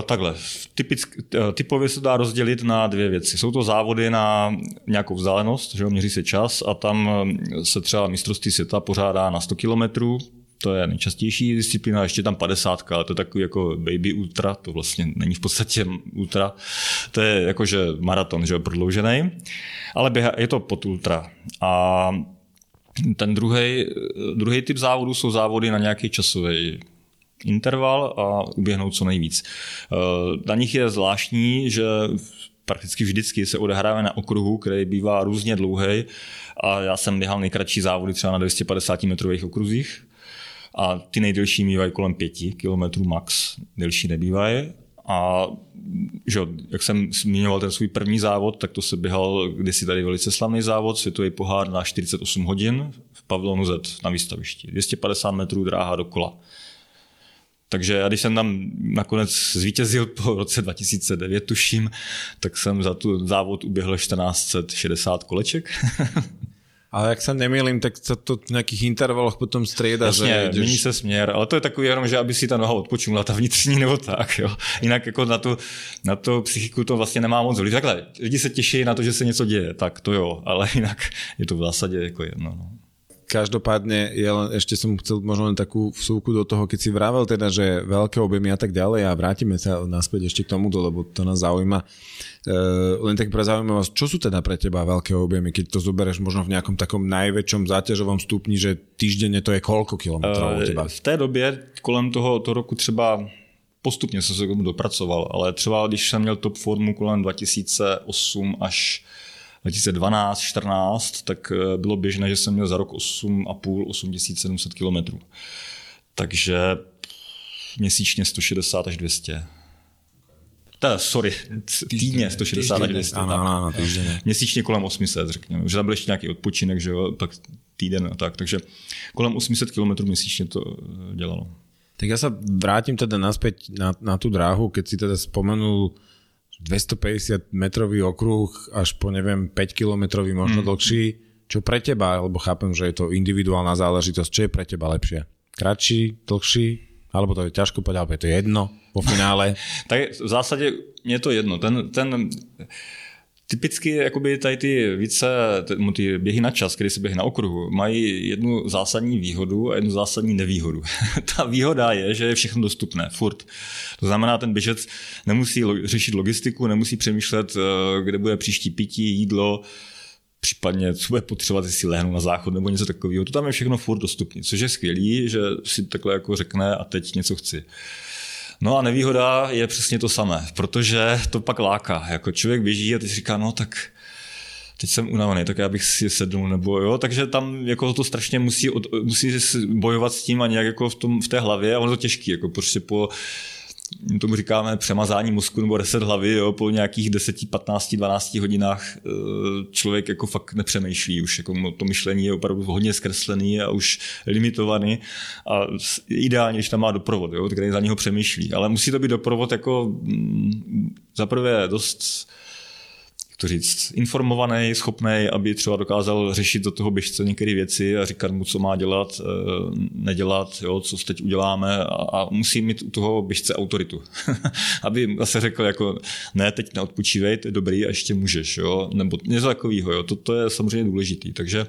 takhle, Typick, uh, typově se dá rozdělit na dvě věci. Jsou to závody na nějakou vzdálenost, že měří se čas a tam se třeba mistrovství světa pořádá na 100 kilometrů, to je nejčastější disciplína, ještě tam 50, ale to je takový jako baby ultra, to vlastně není v podstatě ultra, to je jakože maraton, že jo, prodloužený, ale běha, je to pod ultra. A ten druhý, druhý typ závodů jsou závody na nějaký časový interval a uběhnout co nejvíc. Eh, na nich je zvláštní, že prakticky vždycky se odehrává na okruhu, který bývá různě dlouhý a já jsem běhal nejkratší závody třeba na 250 metrových okruzích a ty nejdelší mývají kolem 5 km max, delší nebývají a že, jak jsem zmiňoval ten svůj první závod, tak to se běhal kdysi tady velice slavný závod, světový pohár na 48 hodin v pavilonu Z na výstavišti. 250 metrů dráha dokola. Takže já když jsem tam nakonec zvítězil po roce 2009, tuším, tak jsem za tu závod uběhl 1460 koleček. Ale jak se nemýlím, tak se to v nějakých intervalech potom strieda. Jasně, že jdeš... mění se směr, ale to je takový jenom, že aby si ta noha odpočinula, ta vnitřní nebo tak. Jo. Jinak jako na tu, na tu psychiku to vlastně nemá moc vliv. Takhle, lidi se těší na to, že se něco děje, tak to jo, ale jinak je to v zásadě jako jedno. No. Každopádne, ja len, ešte som chcel možno len takú vsúku do toho, keď si vravel teda, že veľké objemy a tak ďalej a vrátime sa naspäť ešte k tomuto, lebo to nás zaujíma. E, len tak pre zaujímavosť, čo sú teda pre teba veľké objemy, keď to zoberieš možno v nejakom takom najväčšom záťažovom stupni, že týždenne to je koľko kilometrov u teba? V té době, kolem toho, toho roku třeba postupně jsem se k tomu dopracoval, ale třeba když jsem měl top formu kolem 2008 až 2012, 14, tak eh, bylo běžné, že jsem měl za rok 8,5, 8700 km. Takže měsíčně 160 až 200. Ta, sorry, týdně 160 až 200. Ano, ano, ano. Měsíčně kolem 800, řekněme. Už tam byl ještě nějaký odpočinek, že jo, tak týden a tak. Takže kolem 800 km měsíčně to eh, dělalo. Tak ja sa vrátim teda naspäť na, na tú dráhu, keď si teda spomenul 250 metrový okruh až po neviem 5 kilometrový, možno mm. dlhší. Čo pre teba, lebo chápem, že je to individuálna záležitosť, čo je pre teba lepšie? Kratší, dlhší? Alebo to je ťažko povedať, ale je to jedno po finále? tak v zásadě je to jedno. Ten, ten, Typicky jakoby tady ty více, ty běhy na čas, které se běhy na okruhu, mají jednu zásadní výhodu a jednu zásadní nevýhodu. Ta výhoda je, že je všechno dostupné, furt. To znamená, ten běžec nemusí řešit logistiku, nemusí přemýšlet, eh, kde bude příští pití, jídlo, případně co bude potřebovat, jestli lehnu na záchod nebo něco takového. To tam je všechno furt dostupné, což je skvělý, že si takhle jako řekne a teď něco chci. No a nevýhoda je přesně to samé, protože to pak láká. Jako člověk běží a teď si říká, no tak teď jsem unavený, tak já bych si sednul, nebo jo, takže tam jako to strašně musí, musí bojovat s tím a nějak jako v, tom, v té hlavě a ono to těžký, jako prostě po tomu říkáme přemazání mozku nebo reset hlavy, jo, po nějakých 10, 15, 12 hodinách eh, člověk jako fakt nepřemýšlí už, jako to myšlení je opravdu hodně zkreslený a už limitovaný a ideálně, když tam má doprovod, jo, který za něho přemýšlí, ale musí to být doprovod jako mm, zaprvé dost to říct, informovaný, schopný, aby třeba dokázal řešit do toho běžce některé věci a říkat mu, co má dělat, eh, nedělat, jo, co teď uděláme a, a musí mít u toho běžce autoritu. aby zase řekl jako, ne, teď neodpočívej, to je dobrý a ještě můžeš, jo, nebo něco takového, jo, to, to je samozřejmě důležitý, takže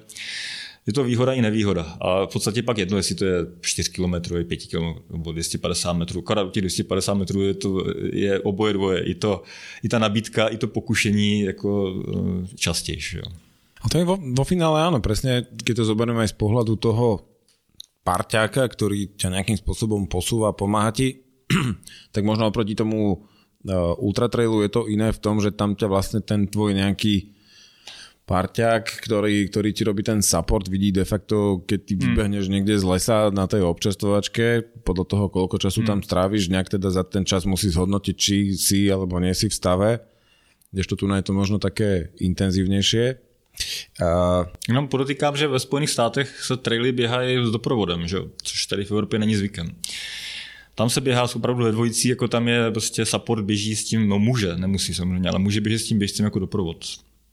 je to výhoda i nevýhoda. A v podstatě pak jedno, jestli to je 4 km, 5 km nebo 250 metrů. Akorát u těch 250 metrů je, to, je oboje dvoje. I, to, I ta nabídka, i to pokušení jako eh, častější. Jo. A to je vo, vo finále áno, presne, keď to zoberieme aj z pohľadu toho parťáka, ktorý ťa nejakým spôsobom posúva, pomáha ti, tak možno oproti tomu uh, ultratrailu je to iné v tom, že tam ťa vlastne ten tvoj nejaký parťák, ktorý, ktorý ti robí ten support, vidí de facto, keď ty hmm. vybehneš niekde z lesa na tej občerstvovačke, podľa toho, koľko času hmm. tam stráviš, nejak teda za ten čas musí zhodnotiť, či si alebo nie si v stave. Kdežto tu je to možno také intenzívnejšie. Uh, Jenom podotýkám, že ve Spojených státech se traily běhají s doprovodem, že? což tady v Evropě není zvykem. Tam se běhá opravdu ve dvojicí, jako tam je prostě support běží s tím, no může, nemusí samozřejmě, ale může běžet s tím běžcem jako doprovod.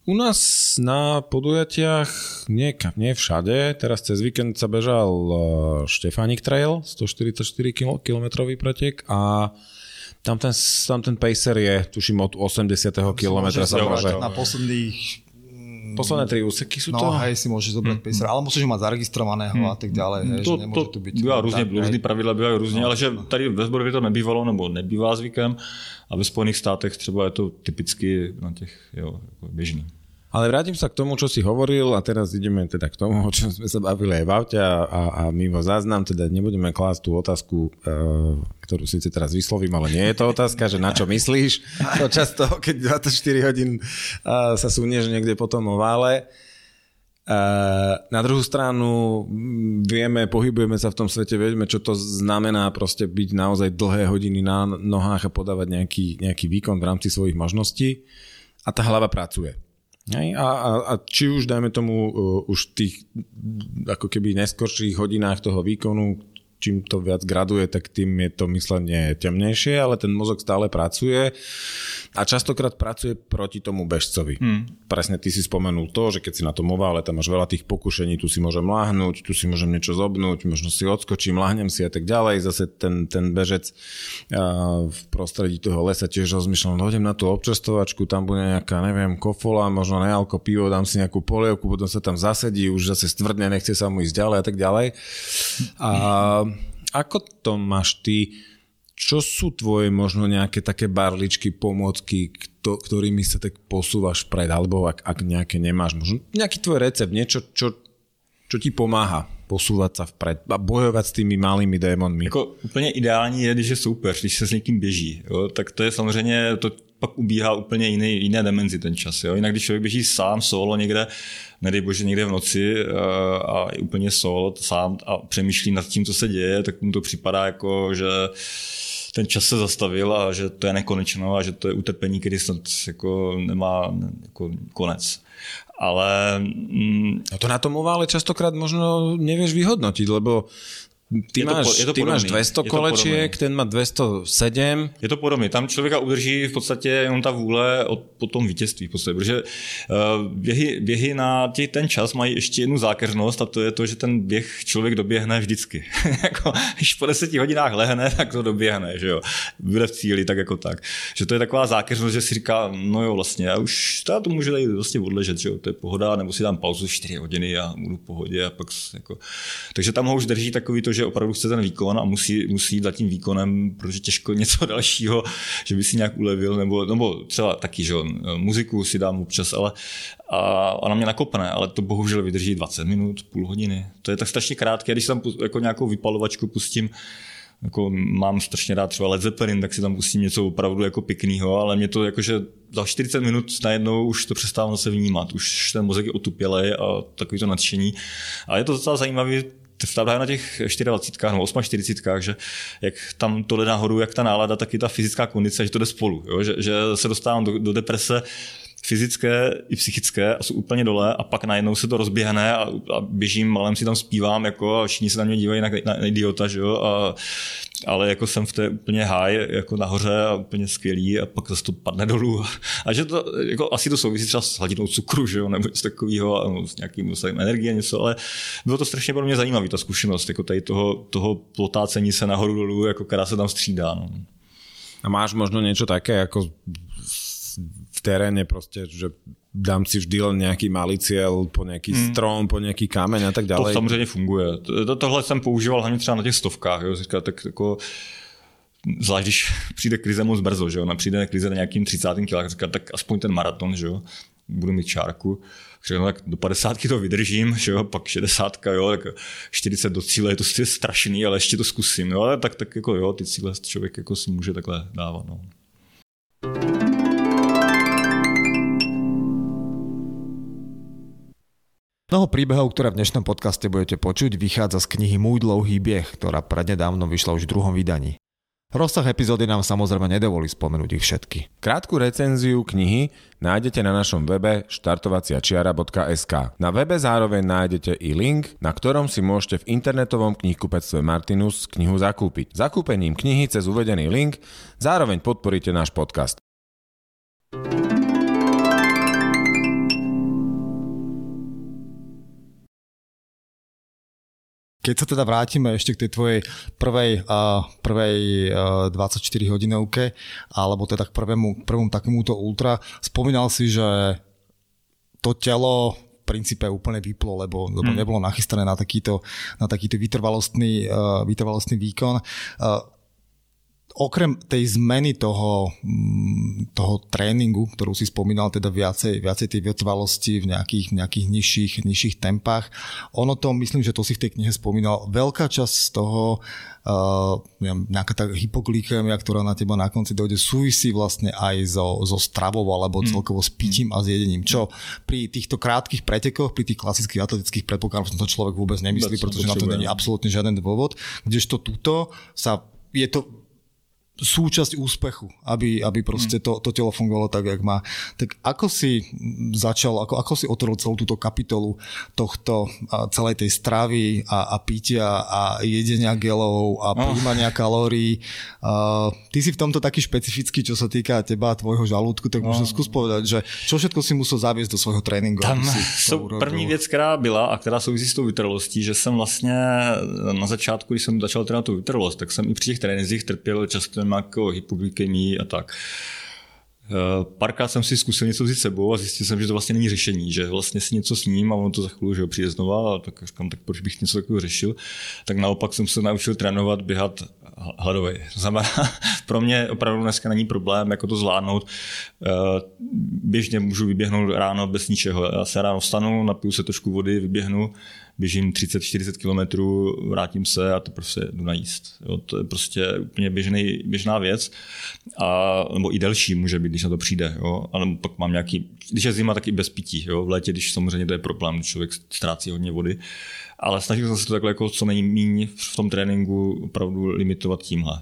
U nás na podujatiach nie, nie všade. Teraz cez víkend sa bežal uh, Štefánik Trail, 144 km pretek a tam ten, tam ten pacer je, tuším, od 80. km sa môže... Na posledných Posledné tri úseky sú no, to? No hej, si môžeš zobrať mm, pacer, ale musíš ho mať zaregistrovaného mm. a tak ďalej, hej, to, že nemôže to, tu byť. Bývá různě, různý pravidla bývají různě, no, ale že no. tady ve Zborově to nebývalo, nebo nebývá zvykem a ve Spojených státech třeba je to typicky na těch jo, jako běžný. Ale vrátim sa k tomu, čo si hovoril a teraz ideme teda k tomu, o čom sme sa bavili aj v aute a, a, a mimo záznam, teda nebudeme klásť tú otázku, uh, ktorú síce teraz vyslovím, ale nie je to otázka, že na čo myslíš počas toho, keď 24 hodín uh, sa súnieš niekde potom o vále. Uh, na druhú stranu vieme, pohybujeme sa v tom svete, vieme, čo to znamená proste byť naozaj dlhé hodiny na nohách a podávať nejaký, nejaký výkon v rámci svojich možností a tá hlava pracuje. Hej, a, a, a či už, dajme tomu, uh, už v tých ako keby neskorších hodinách toho výkonu, čím to viac graduje, tak tým je to myslenie temnejšie, ale ten mozog stále pracuje a častokrát pracuje proti tomu bežcovi. Hmm. Presne ty si spomenul to, že keď si na tom ovále, tam máš veľa tých pokušení, tu si môžem láhnuť, tu si môžem niečo zobnúť, možno si odskočím, láhnem si a tak ďalej. Zase ten, ten bežec v prostredí toho lesa tiež rozmýšľam, no idem na tú občerstovačku, tam bude nejaká, neviem, kofola, možno nealko pivo, dám si nejakú polievku, potom sa tam zasedí, už zase stvrdne, nechce sa mu ísť ďalej a tak ďalej. A ako to máš ty? Čo sú tvoje možno nejaké také barličky, pomôcky, kto, ktorými sa tak posúvaš pred, alebo ak, ak nejaké nemáš, možno nejaký tvoj recept, niečo, čo, čo ti pomáha posúvať sa vpred a bojovat s tými malými démonmi. Jako úplně ideální je, když je soupeř, když se s někým běží. Jo, tak to je samozřejmě, to pak ubíhá úplně jiný, jiné dimenzi ten čas. Jo. Jinak když člověk běží sám, solo někde, nedej bože někde v noci eh, a je úplně solo sám a přemýšlí nad tím, co se děje, tak mu to připadá jako, že ten čas se zastavil a že to je nekonečno a že to je utrpení, který snad jako nemá jako konec. Ale... Mm, a to na tom ovále častokrát možno nevieš vyhodnotiť, lebo ty, je máš, to, je to ty máš 200 kolečiek, ten má 207. Je to podobné. Tam člověka udrží v podstatě jenom ta vůle od, po tom vítězství. V podstatě, protože uh, běhy, běhy na tě, ten čas mají ještě jednu zákeřnost a to je to, že ten běh člověk doběhne vždycky. jako, když po deseti hodinách lehne, tak to doběhne. Že jo? Bude v cíli, tak jako tak. Že to je taková zákeřnost, že si říká, no jo, vlastně, já už já to můžu tady vlastně odležet, že jo? to je pohoda, nebo si dám pauzu 4 hodiny a budu v pohodě. A pak, jako... Takže tam ho už drží takový to, že že opravdu chce ten výkon a musí, musí jít za tím výkonem, protože těžko něco dalšího, že by si nějak ulevil, nebo, nebo třeba taky, že muziku si dám občas, ale a ona mě nakopne, ale to bohužel vydrží 20 minut, půl hodiny. To je tak strašně krátké, když tam jako nějakou vypalovačku pustím, jako mám strašně rád třeba Led Zeppelin, tak si tam pustím něco opravdu jako pěkného, ale mě to jakože za 40 minut najednou už to přestává se vnímat, už ten mozek je otupělej a takový to nadšení. A je to docela zajímavé právě na těch 24 nebo 48, že jak tam to jde nahoru, jak ta nálada, tak i ta fyzická kondice, že to jde spolu, jo? Že, že, se dostávám do, do deprese fyzické i psychické a jsou úplně dole a pak najednou se to rozběhne a, a běžím, malem si tam zpívám jako a všichni se na mě dívají na, na, na idiota, že jo, a, ale jako jsem v té úplně high, jako nahoře a úplně skvělý a pak zase to padne dolů. A že to, jako asi to souvisí třeba s hladinou cukru, že jo, nebo něco takového, no, s nějakým dostatkem energie, něco, ale bylo to strašně pro mě zajímavé, ta zkušenost, jako tady toho, toho potácení se nahoru dolů, jako která se tam střídá. No. A máš možno něco také, jako teréne proste, že dám si vždy len nejaký malý cieľ po nejaký hmm. strom, po nejaký kameň a tak ďalej. To samozřejmě funguje. To, tohle jsem používal hlavně třeba na těch stovkách. Jo. Říká, tak jako, zvlášť když přijde krize moc brzo, že jo, na přijde krize na nějakým 30. kilách, říká, tak aspoň ten maraton, že jo, budu mít čárku. Řekl, no, tak do 50 to vydržím, že jo, pak 60, jo, tak 40 do cíle je to strašný, ale ještě to zkusím, jo, ale tak, tak jako jo, ty cíle člověk jako si může takhle dávat, no. Mnoho príbehov, ktoré v dnešnom podcaste budete počuť, vychádza z knihy Môj dlouhý bieh, ktorá prednedávno vyšla už v druhom vydaní. Rozsah epizódy nám samozrejme nedovolí spomenúť ich všetky. Krátku recenziu knihy nájdete na našom webe štartovaciačiara.sk. Na webe zároveň nájdete i link, na ktorom si môžete v internetovom knihkupectve Martinus knihu zakúpiť. Zakúpením knihy cez uvedený link zároveň podporíte náš podcast. Keď sa teda vrátime ešte k tej tvojej prvej, uh, prvej uh, 24 hodinovke, alebo teda k prvému, prvom takémuto ultra, spomínal si, že to telo v princípe úplne vyplo, lebo, lebo hmm. nebolo nachystané na takýto, na takýto vytrvalostný, uh, vytrvalostný výkon. Uh, okrem tej zmeny toho, mm, toho tréningu, ktorú si spomínal, teda viacej, viacej tej vytrvalosti v nejakých, nejakých nižších, nižších tempách, ono to, myslím, že to si v tej knihe spomínal, veľká časť z toho, uh, nejaká tá hypoglykemia, ktorá na teba na konci dojde, súvisí vlastne aj so, so stravou alebo mm. celkovo s pitím a s jedením, čo pri týchto krátkých pretekoch, pri tých klasických atletických predpokladoch to človek vôbec nemyslí, pretože na to není absolútne žiaden dôvod, kdežto tuto sa je to súčasť úspechu, aby, aby proste to, to telo fungovalo tak, jak má. Tak ako si začal, ako, ako si otvoril celú túto kapitolu tohto celej tej stravy a, a pitia a jedenia gelov a no. príjmania kalórií. Uh, ty si v tomto taký špecifický, čo sa týka teba a tvojho žalúdku, tak no. skús povedať, že čo všetko si musel zaviesť do svojho tréninku. Tam jsou první věc, která byla a která souvisí s tou vytrvalostí, že jsem vlastně na začátku, když jsem začal trénovat tu vytrvalost, tak jsem i při těch trénincích trpěl často jako hypoglykemii a tak. Eh, párkrát jsem si zkusil něco vzít sebou a zjistil jsem, že to vlastně není řešení, že vlastně si něco s ním a ono to za chvíli že přijde znova a tak říkám, tak proč bych něco takového řešil. Tak naopak jsem se naučil trénovat, běhat hladový. Znamená, pro mě opravdu dneska není problém, jako to zvládnout. Eh, běžně můžu vyběhnout ráno bez ničeho. Já se ráno vstanu, napiju se trošku vody, vyběhnu, běžím 30-40 kilometrů, vrátím se a to prostě jdu najíst. Jo, to je prostě úplně běžný, běžná věc. A, nebo i delší může být, když na to přijde. Jo. A nebo pak mám nějaký, když je zima, tak i bez pití. Jo. V létě, když samozřejmě to je problém, člověk ztrácí hodně vody. Ale snažil jsem se to takhle jako co nejméně v tom tréninku opravdu limitovat tímhle.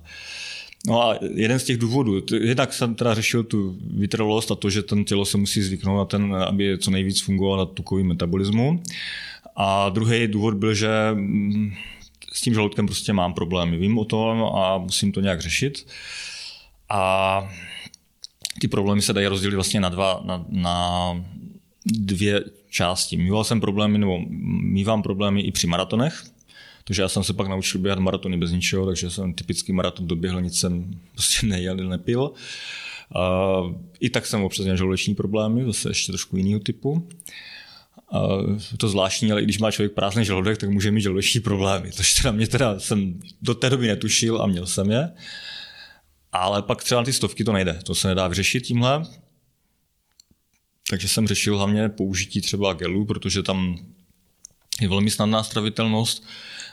No a jeden z těch důvodů, jednak jsem teda řešil tu vytrvalost a to, že ten tělo se musí zvyknout na ten, aby co nejvíc fungovalo na tukový metabolismu. A druhý důvod byl, že mm, s tím žaludkem prostě mám problémy. Vím o tom a musím to nějak řešit. A ty problémy se dají rozdělit vlastně na, dva, na, na dvě části. Mýval jsem problémy, nebo mývám problémy i při maratonech, takže já jsem se pak naučil běhat maratony bez ničeho, takže jsem typický maraton doběhl, nic jsem prostě nejel, nepil. Uh, I tak jsem občas měl žaludeční problémy, zase ještě trošku jiného typu. Uh, to zvláštní, ale i když má člověk prázdný žaludek, tak může mít žaludeční problémy, což teda mě teda jsem do té doby netušil a měl jsem je. Ale pak třeba na ty stovky to nejde, to se nedá vyřešit tímhle. Takže jsem řešil hlavně použití třeba gelu, protože tam je velmi snadná stravitelnost.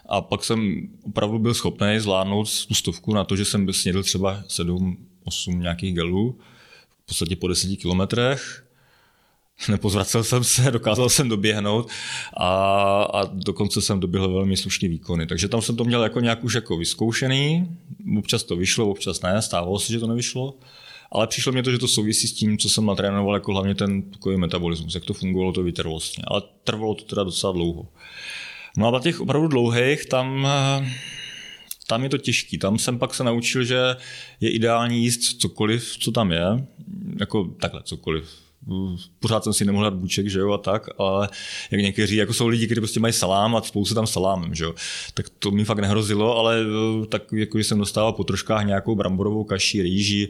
A pak jsem opravdu byl schopný zvládnout tu stovku na to, že jsem snědl třeba 7-8 nějakých gelů, v podstatě po 10 kilometrech nepozvracel jsem se, dokázal jsem doběhnout a, a dokonce jsem doběhl velmi slušný výkony. Takže tam jsem to měl jako nějak už jako vyzkoušený, občas to vyšlo, občas ne, stávalo se, že to nevyšlo, ale přišlo mě to, že to souvisí s tím, co jsem natrénoval, jako hlavně ten tukový metabolismus, jak to fungovalo to vytrvalostně. Ale trvalo to teda docela dlouho. No a na těch opravdu dlouhých tam tam je to těžký. Tam jsem pak se naučil, že je ideální jíst cokoliv, co tam je. Jako takhle, cokoliv pořád jsem si nemohl dát buček, že jo, a tak, ale jak někteří, jako jsou lidi, kteří prostě mají salám a spoustu tam salámem, že jo, tak to mi fakt nehrozilo, ale tak jako jsem dostával po troškách nějakou bramborovou kaši, rýži,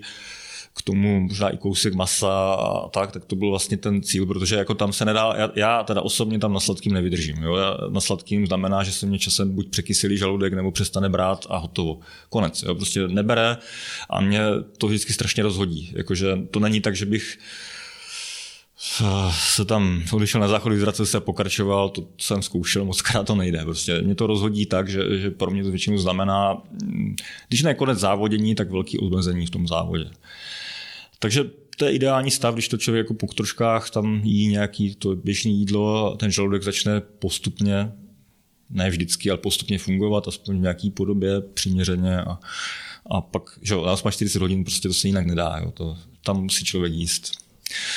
k tomu možná i kousek masa a tak, tak to byl vlastně ten cíl, protože jako tam se nedá, já, já teda osobně tam na sladkým nevydržím. Jo? Já, na sladkým znamená, že se mě časem buď překyselí žaludek nebo přestane brát a hotovo. Konec. Jo? Prostě nebere a mě to vždycky strašně rozhodí. Jakože to není tak, že bych se tam odešel na záchod, vyzracel se a pokračoval, to jsem zkoušel, moc krát to nejde. Prostě mě to rozhodí tak, že, že pro mě to většinou znamená, když ne konec závodění, tak velký omezení v tom závodě. Takže to je ideální stav, když to člověk jako po troškách tam jí nějaký to běžné jídlo, ten žaludek začne postupně, ne vždycky, ale postupně fungovat, aspoň v nějaký podobě, přiměřeně a, a pak, že jo, 40 hodin prostě to se jinak nedá, jo, to, tam musí člověk jíst.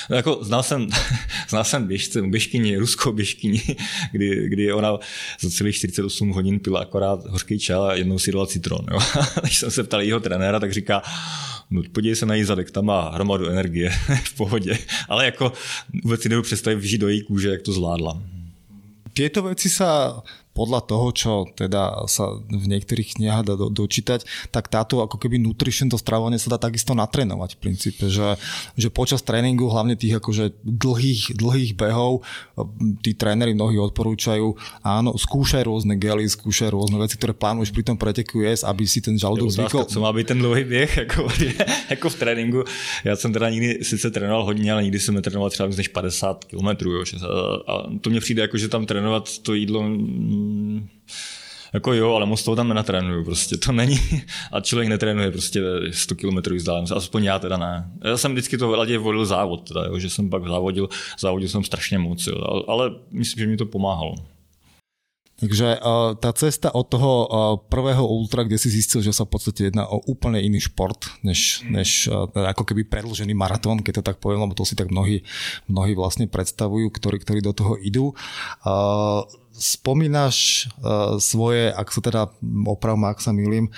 No jako znal jsem, znal jsem běžce, běžkyni, ruskou běžkyni, kdy, kdy ona za celých 48 hodin pila akorát hořký čaj a jednou si dala citron. Jo. Když jsem se ptal jeho trenéra, tak říká, no podívej se na její zadek, tam má hromadu energie, v pohodě. Ale jako vůbec si nebudu představit vžít do její kůže, jak to zvládla. Tieto veci sa podľa toho, čo teda sa v niektorých knihách dá do, dočítať, tak táto ako keby nutrition, to stravovanie sa dá takisto natrénovať v princípe, že, že počas tréningu, hlavne tých akože dlhých, dlhých behov, tí tréneri mnohí odporúčajú, áno, skúšaj rôzne gely, skúšaj rôzne veci, ktoré plánuješ pri tom preteku jesť, aby si ten žaludok zvykol. Co má být ten dlouhý běh, jako, jako v tréninku. Já jsem teda nikdy sice trénoval hodně, ale nikdy jsem netrénoval třeba než 50 km. Jo, a to mně přijde jako, že tam trénovat to jídlo jako jo, ale moc toho tam nenatrénuju, prostě to není. A člověk netrénuje prostě 100 km vzdálenost, aspoň já teda ne. Já jsem vždycky to hladě volil závod, teda, jo, že jsem pak závodil, závodil jsem strašně moc, jo, ale myslím, že mi to pomáhalo. Takže uh, tá cesta od toho uh, prvého ultra, kde si zistil, že sa v podstate jedná o úplne iný šport, než, než uh, ako keby predlžený maratón, keď to tak poviem, lebo to si tak mnohí, mnohí vlastne predstavujú, ktorí, ktorí do toho idú. Uh, spomínaš uh, svoje, ak sa teda opravom, ak sa milím,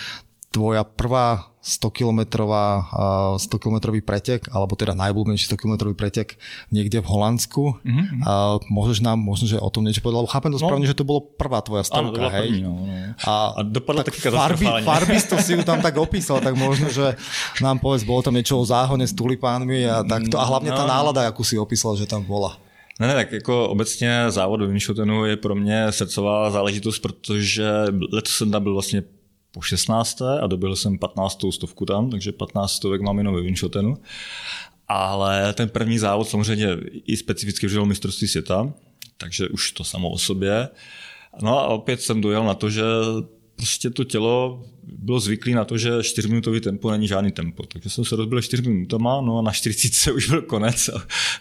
tvoja prvá 100-kilometrová 100-kilometrový pretek, alebo teda najblúbenejší 100-kilometrový pretek niekde v Holandsku. Mm-hmm. A môžeš nám možno, že o tom niečo povedať, lebo chápem to no. správne, že to bolo prvá tvoja stovka, Áno, hej? První, no, no. A, a dopadla tak farby, farbisto si ju tam tak opísal, tak možno, že nám povedz, bolo tam niečo o záhone s tulipánmi a takto. A hlavne tá no. nálada, akú si opísal, že tam bola. Ne, ne, tak jako obecně závod do Winshotenu je pro mě srdcová záležitost, protože letos jsem tam byl vlastně po 16. a dobil jsem 15. stovku tam, takže 15 stovek mám jenom ve Winshotenu. Ale ten první závod samozřejmě i specificky vžil mistrovství světa, takže už to samo o sobě. No a opět jsem dojel na to, že prostě to tělo bylo zvyklé na to, že 4-minutový tempo není žádný tempo. Takže jsem se rozbil 4 minutama, no a na 40 už byl konec a,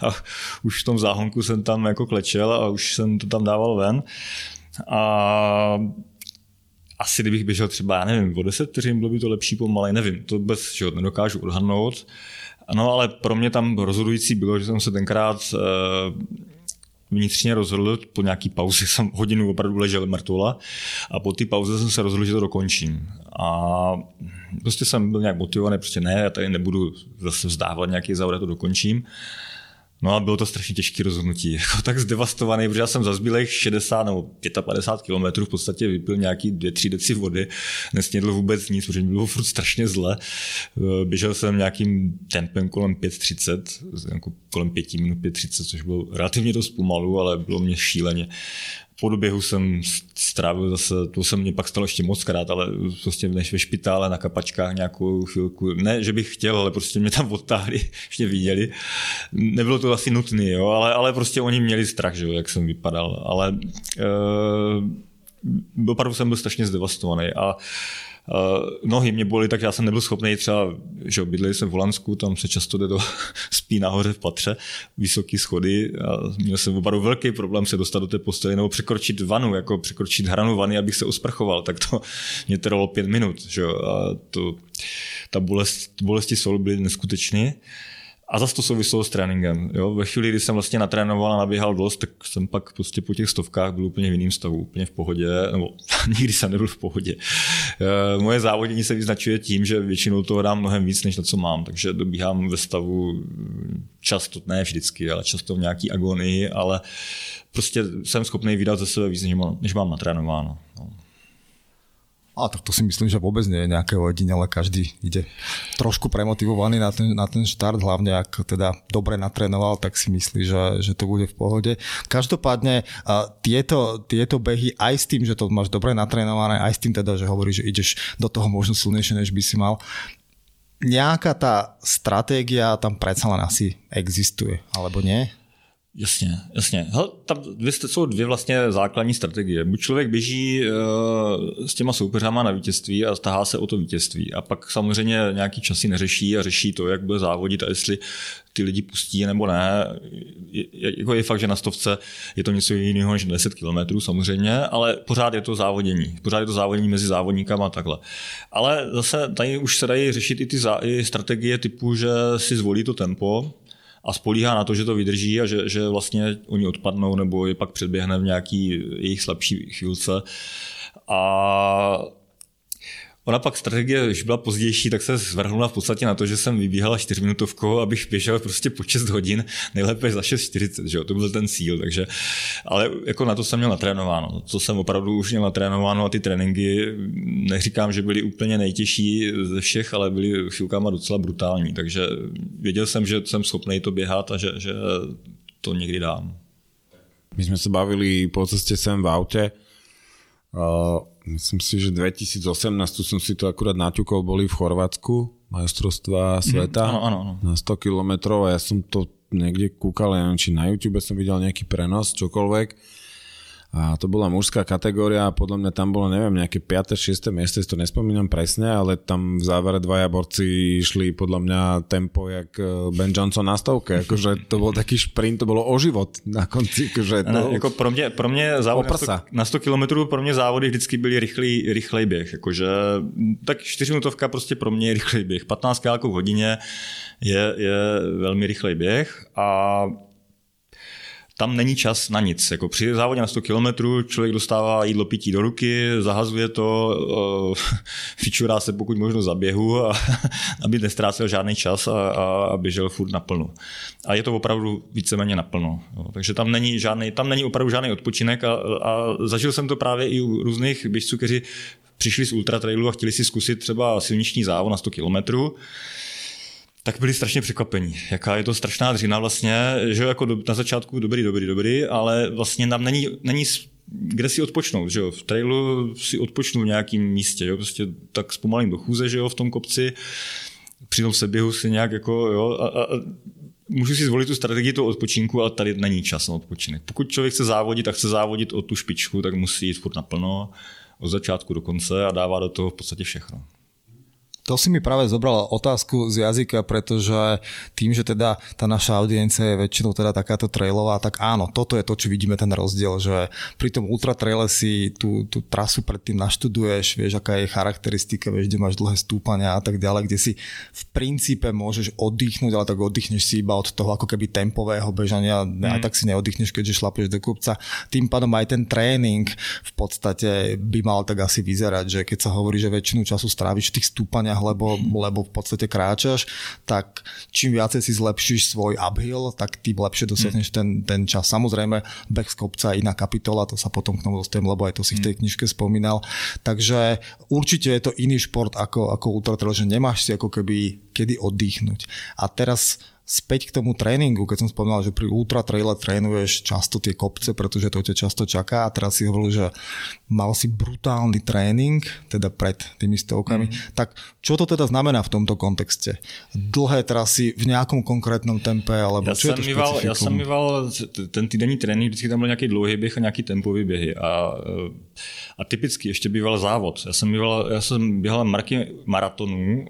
a už v tom záhonku jsem tam jako klečel a už jsem to tam dával ven. A asi kdybych běžel třeba, já nevím, o 10 vteřin, bylo by to lepší pomalej, nevím, to bez že nedokážu odhadnout. No ale pro mě tam rozhodující bylo, že jsem se tenkrát vnitřně rozhodl, po nějaký pauze jsem hodinu opravdu ležel mrtvola a po té pauze jsem se rozhodl, že to dokončím. A prostě jsem byl nějak motivovaný, prostě ne, já tady nebudu zase vzdávat nějaký závod, to dokončím. No a bylo to strašně těžké rozhodnutí. Jako tak zdevastovaný, protože já jsem za zbylých 60 nebo 55 kilometrů v podstatě vypil nějaký 2-3 deci vody. Nesnědl vůbec nic, protože mi bylo furt strašně zle. Eh, běžel jsem nějakým tempem kolem 5.30, jako kolem 5 minut 5.30, což bylo relativně dost pomalu, ale bylo mě šíleně po doběhu jsem strávil zase, to se mě pak stalo ještě moc krát, ale prostě než ve špitále na kapačkách nějakou chvilku, ne, že bych chtěl, ale prostě mě tam odtáhli, ještě viděli. Nebylo to asi nutné, jo, ale, ale prostě oni měli strach, že jo, jak jsem vypadal, ale uh, opravdu jsem byl strašně zdevastovaný a Uh, nohy mě bolí, tak já jsem nebyl schopný třeba, že bydleli jsem v Holandsku, tam se často jde do spí nahoře v patře, vysoké schody a měl jsem opravdu velký problém se dostat do té postele nebo překročit vanu, jako překročit hranu vany, abych se usprchoval, tak to mě trvalo pět minut, že a to, ta bolest, bolesti jsou byly neskutečné. A zase to souviselo s tréninkem. Jo? Ve chvíli, kdy jsem vlastně natrénoval a naběhal dost, tak jsem pak prostě po těch stovkách byl úplně v jiném stavu, úplně v pohodě, nebo nikdy jsem nebyl v pohodě. E, moje závodění se vyznačuje tím, že většinou toho dám mnohem víc, než na co mám, takže dobíhám ve stavu často, ne vždycky, ale často v nějaký agonii, ale prostě jsem schopný vydat ze sebe víc, než mám, než mám natrénováno. No. A tak to si myslím, že vôbec nie je nejaké ojedinele. Každý ide trošku premotivovaný na ten, na ten štart, hlavne ak teda dobre natrénoval, tak si myslí, že, že to bude v pohode. Každopádne tieto, tieto behy aj s tým, že to máš dobre natrénované, aj s tým teda, že hovoríš, že ideš do toho možno silnejšie, než by si mal, nejaká tá stratégia tam predsa len asi existuje, alebo nie? Jasně, jasně. Hele, tam dvě, jsou dvě vlastně základní strategie. Buď člověk běží uh, s těma soupeřama na vítězství a stahá se o to vítězství. A pak samozřejmě nějaký časy neřeší a řeší to, jak bude závodit a jestli ty lidi pustí nebo ne. Je, jako je fakt, že na stovce je to něco jiného než 10 kilometrů samozřejmě, ale pořád je to závodění. Pořád je to závodění mezi závodníkama a takhle. Ale zase tady už se dají řešit i ty zá, i strategie typu, že si zvolí to tempo, a spolíhá na to, že to vydrží a že, že vlastně oni odpadnou nebo je pak předběhne v nějaký jejich slabší chvílce. A Ona pak strategie, když byla pozdější, tak se zvrhnula v podstatě na to, že jsem vybíhala čtyřminutovkou, abych běžel prostě po 6 hodin, nejlépe za 6.40, že jo, to byl ten cíl, takže, ale jako na to jsem měl natrénováno, to jsem opravdu už měl natrénováno a ty tréninky, neříkám, že byly úplně nejtěžší ze všech, ale byly chvilkama docela brutální, takže věděl jsem, že jsem schopný to běhat a že, že to někdy dám. My jsme se bavili po cestě sem v autě, uh myslím si, že 2018 tu som si to akurát naťukol, boli v Chorvátsku, majstrovstva mhm, sveta mm, áno, áno. na 100 kilometrov a ja som to niekde kúkal, ja neviem, či na YouTube som videl nejaký prenos, čokoľvek a to bola mužská kategória a podľa mňa tam bolo, neviem, nejaké 5. 6. miesto, si to nespomínam presne, ale tam v závere dvaja borci išli podľa mňa tempo jak e, Ben Johnson na stovke, akože to bol taký šprint, to bolo o život na konci. Akože to... Ne, jako pro mě, pro mě závod na 100, na 100 km pro mě závody vždycky byly rychlý, rychlej běh, jakože tak 4 minutovka prostě pro mě je rychlej běh. 15 km v hodině je, je velmi rychlej běh a tam není čas na nic. Jako při závodě na 100 km člověk dostává jídlo pití do ruky, zahazuje to, uh, fičurá se pokud možno za běhu, a, aby nestrácel žádný čas a, a, a běžel furt naplno. A je to opravdu víceméně naplno. Jo. Takže tam není, žádný, tam není opravdu žádný odpočinek a, a zažil jsem to právě i u různých běžců, kteří přišli z ultratrailu a chtěli si zkusit třeba silniční závod na 100 kilometrů tak byli strašně překvapení, jaká je to strašná dřina vlastně, že jako do, na začátku dobrý, dobrý, dobrý, ale vlastně tam není, není kde si odpočnout, že jo? V trailu si odpočnu v nějakým místě, jo? Prostě tak zpomalím do chůze, že jo, v tom kopci, při tom seběhu si nějak jako, jo, a, a, a můžu si zvolit tu strategii toho odpočinku, ale tady není čas na odpočinek. Pokud člověk chce závodit a chce závodit o tu špičku, tak musí jít furt naplno, od začátku do konce a dává do toho v podstatě všechno. To si mi práve zobrala otázku z jazyka, pretože tým, že teda tá naša audiencia je väčšinou teda takáto trailová, tak áno, toto je to, čo vidíme ten rozdiel, že pri tom ultra traile si tú, tú trasu predtým naštuduješ, vieš, aká je charakteristika, vieš, kde máš dlhé stúpania a tak ďalej, kde si v princípe môžeš oddychnúť, ale tak oddychneš si iba od toho ako keby tempového bežania, mm. a tak si neoddychneš, keďže šlapeš do kopca. Tým pádom aj ten tréning v podstate by mal tak asi vyzerať, že keď sa hovorí, že väčšinu času stráviš v tých stúpaniach stúpaniach, lebo, lebo v podstate kráčaš, tak čím viacej si zlepšíš svoj uphill, tak tým lepšie dosiahneš mm. ten, ten čas. Samozrejme, beh z kopca je iná kapitola, to sa potom k tomu dostanem, lebo aj to si v tej knižke spomínal. Takže určite je to iný šport ako, ako ultratrail, že nemáš si ako keby kedy oddychnúť. A teraz späť k tomu tréningu, keď som spomínal, že pri ultra traile trénuješ často tie kopce, pretože to ťa často čaká a teraz si hovoril, že mal si brutálny tréning, teda pred tými stovkami, mm. tak čo to teda znamená v tomto kontexte? Dlhé trasy v nejakom konkrétnom tempe, alebo já čo je to mýval, Já jsem mýval ten týdenní trénink, vždycky tam byl nějaký dlouhý běh a nějaký tempový běhy a, a typicky ještě býval závod. Já jsem, mýval, já jsem běhal marky maratonů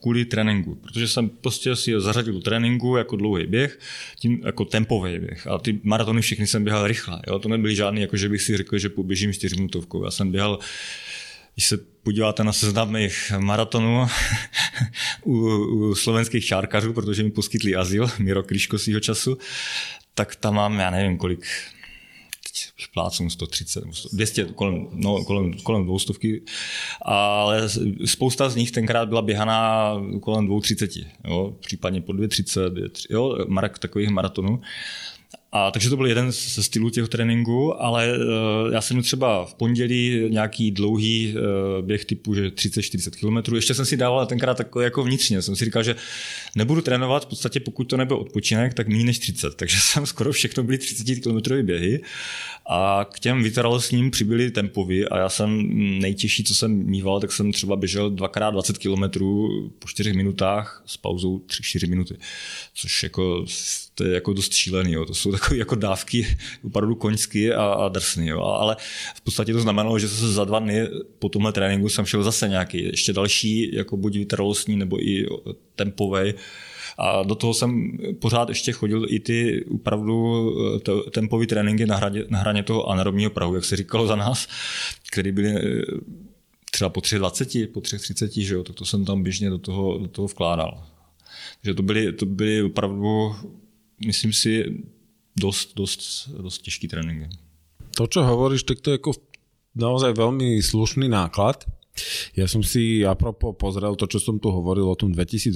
kvůli tréninku, protože jsem prostě si zařadil trénink tréninku jako dlouhý běh, tím jako tempový běh. A ty maratony všechny jsem běhal rychle. Jo? To nebyly žádný, jako že bych si řekl, že poběžím čtyřminutovkou. Já jsem běhal když se podíváte na seznam mých maratonů u, u slovenských čárkařů, protože mi poskytli azyl, Miro Kryško svýho času, tak tam mám, já nevím kolik, plácům 130, 200, kolem, no, kolem, kolem 200, ale spousta z nich tenkrát byla běhaná kolem 230, jo, případně po 230, jo, mark takových maratonů. A takže to byl jeden ze stylů těch tréninků, ale uh, já jsem třeba v pondělí nějaký dlouhý uh, běh typu, že 30-40 km. Ještě jsem si dával tenkrát takový jako vnitřně. Jsem si říkal, že nebudu trénovat, v podstatě pokud to nebyl odpočinek, tak méně než 30. Takže jsem skoro všechno byly 30 km běhy. A k těm vytrvalostním přibyly tempový a já jsem nejtěžší, co jsem mýval, tak jsem třeba běžel dvakrát 20 km po 4 minutách s pauzou 3-4 minuty. Což jako to je jako dost šílený, jo. to jsou takové jako dávky opravdu koňsky a, a drsný, jo. ale v podstatě to znamenalo, že se za dva dny po tomhle tréninku jsem šel zase nějaký ještě další, jako buď vytrvalostní nebo i tempový. A do toho jsem pořád ještě chodil i ty opravdu eh, tempové tréninky na hraně, na hraně toho anaerobního prahu, jak se říkalo za nás, který byly eh, třeba po 3,20, po 3,30, že jo, tak to jsem tam běžně do toho, do toho vkládal. Takže to byly, to byly opravdu myslím si, dost, dost, dost těžký tréninky. To, čo hovoríš, tak to je jako naozaj veľmi slušný náklad. Ja som si apropo pozrel to, čo som tu hovoril o tom 2018,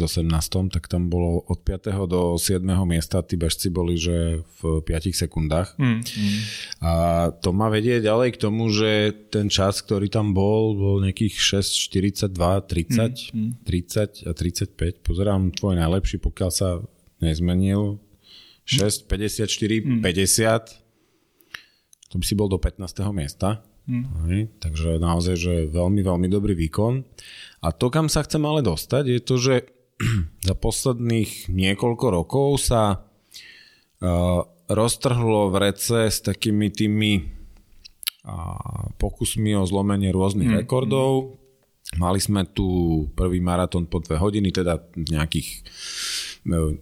tak tam bolo od 5. do 7. miesta, tí bežci boli, že v 5 sekundách. Mm, mm. A to ma vedie ďalej k tomu, že ten čas, ktorý tam bol, bol nejakých 6, 42, 30, mm, mm. 30 a 35. Pozerám tvoj najlepší, pokiaľ sa nezmenil, 6, 54, mm. 50. To by si bol do 15. miesta. Mm. Aj, takže naozaj, že veľmi, veľmi dobrý výkon. A to, kam sa chcem ale dostať, je to, že za posledných niekoľko rokov sa uh, roztrhlo v rece s takými tými uh, pokusmi o zlomenie rôznych mm. rekordov. Mali sme tu prvý maratón po dve hodiny, teda nejakých uh,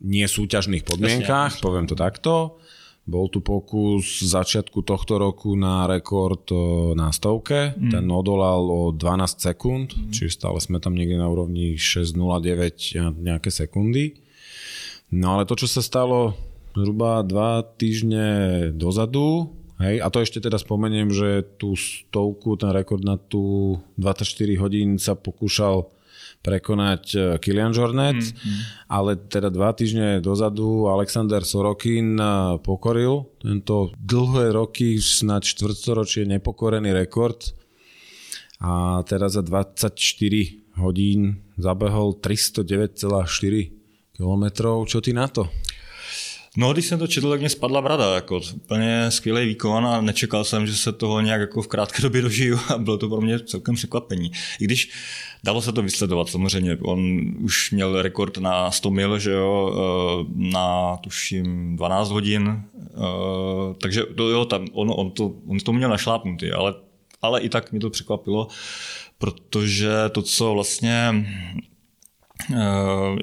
nesúťažných podmienkách, poviem to takto. Bol tu pokus z začiatku tohto roku na rekord e, na stovke, mm. ten odolal o 12 sekúnd, mm. čiže stále sme tam niekde na úrovni 6.09 nejaké sekundy. No ale to, čo sa stalo zhruba dva týždne dozadu, hej, a to ešte teda spomeniem, že tú stovku, ten rekord na tú 24 hodín sa pokúšal prekonať e, Kilian Jornet, mm, mm. ale teda dva týždne dozadu Alexander Sorokin e, pokoril tento dlhé roky, snad štvrtstoročie nepokorený rekord a teraz za 24 hodín zabehol 309,4 km. Čo ty na to? No, když jsem to četl, tak mě spadla brada. Jako, úplně skvělý výkon a nečekal jsem, že se toho nějak jako v krátké době dožiju a bylo to pro mě celkem překvapení. I když dalo se to vysledovat samozřejmě. On už měl rekord na 100 mil, že jo, eh, na tuším 12 hodin, eh, takže to, jo, tam, on, on, to, on to měl našlápnutý, ale, ale i tak mě to překvapilo, protože to, co vlastně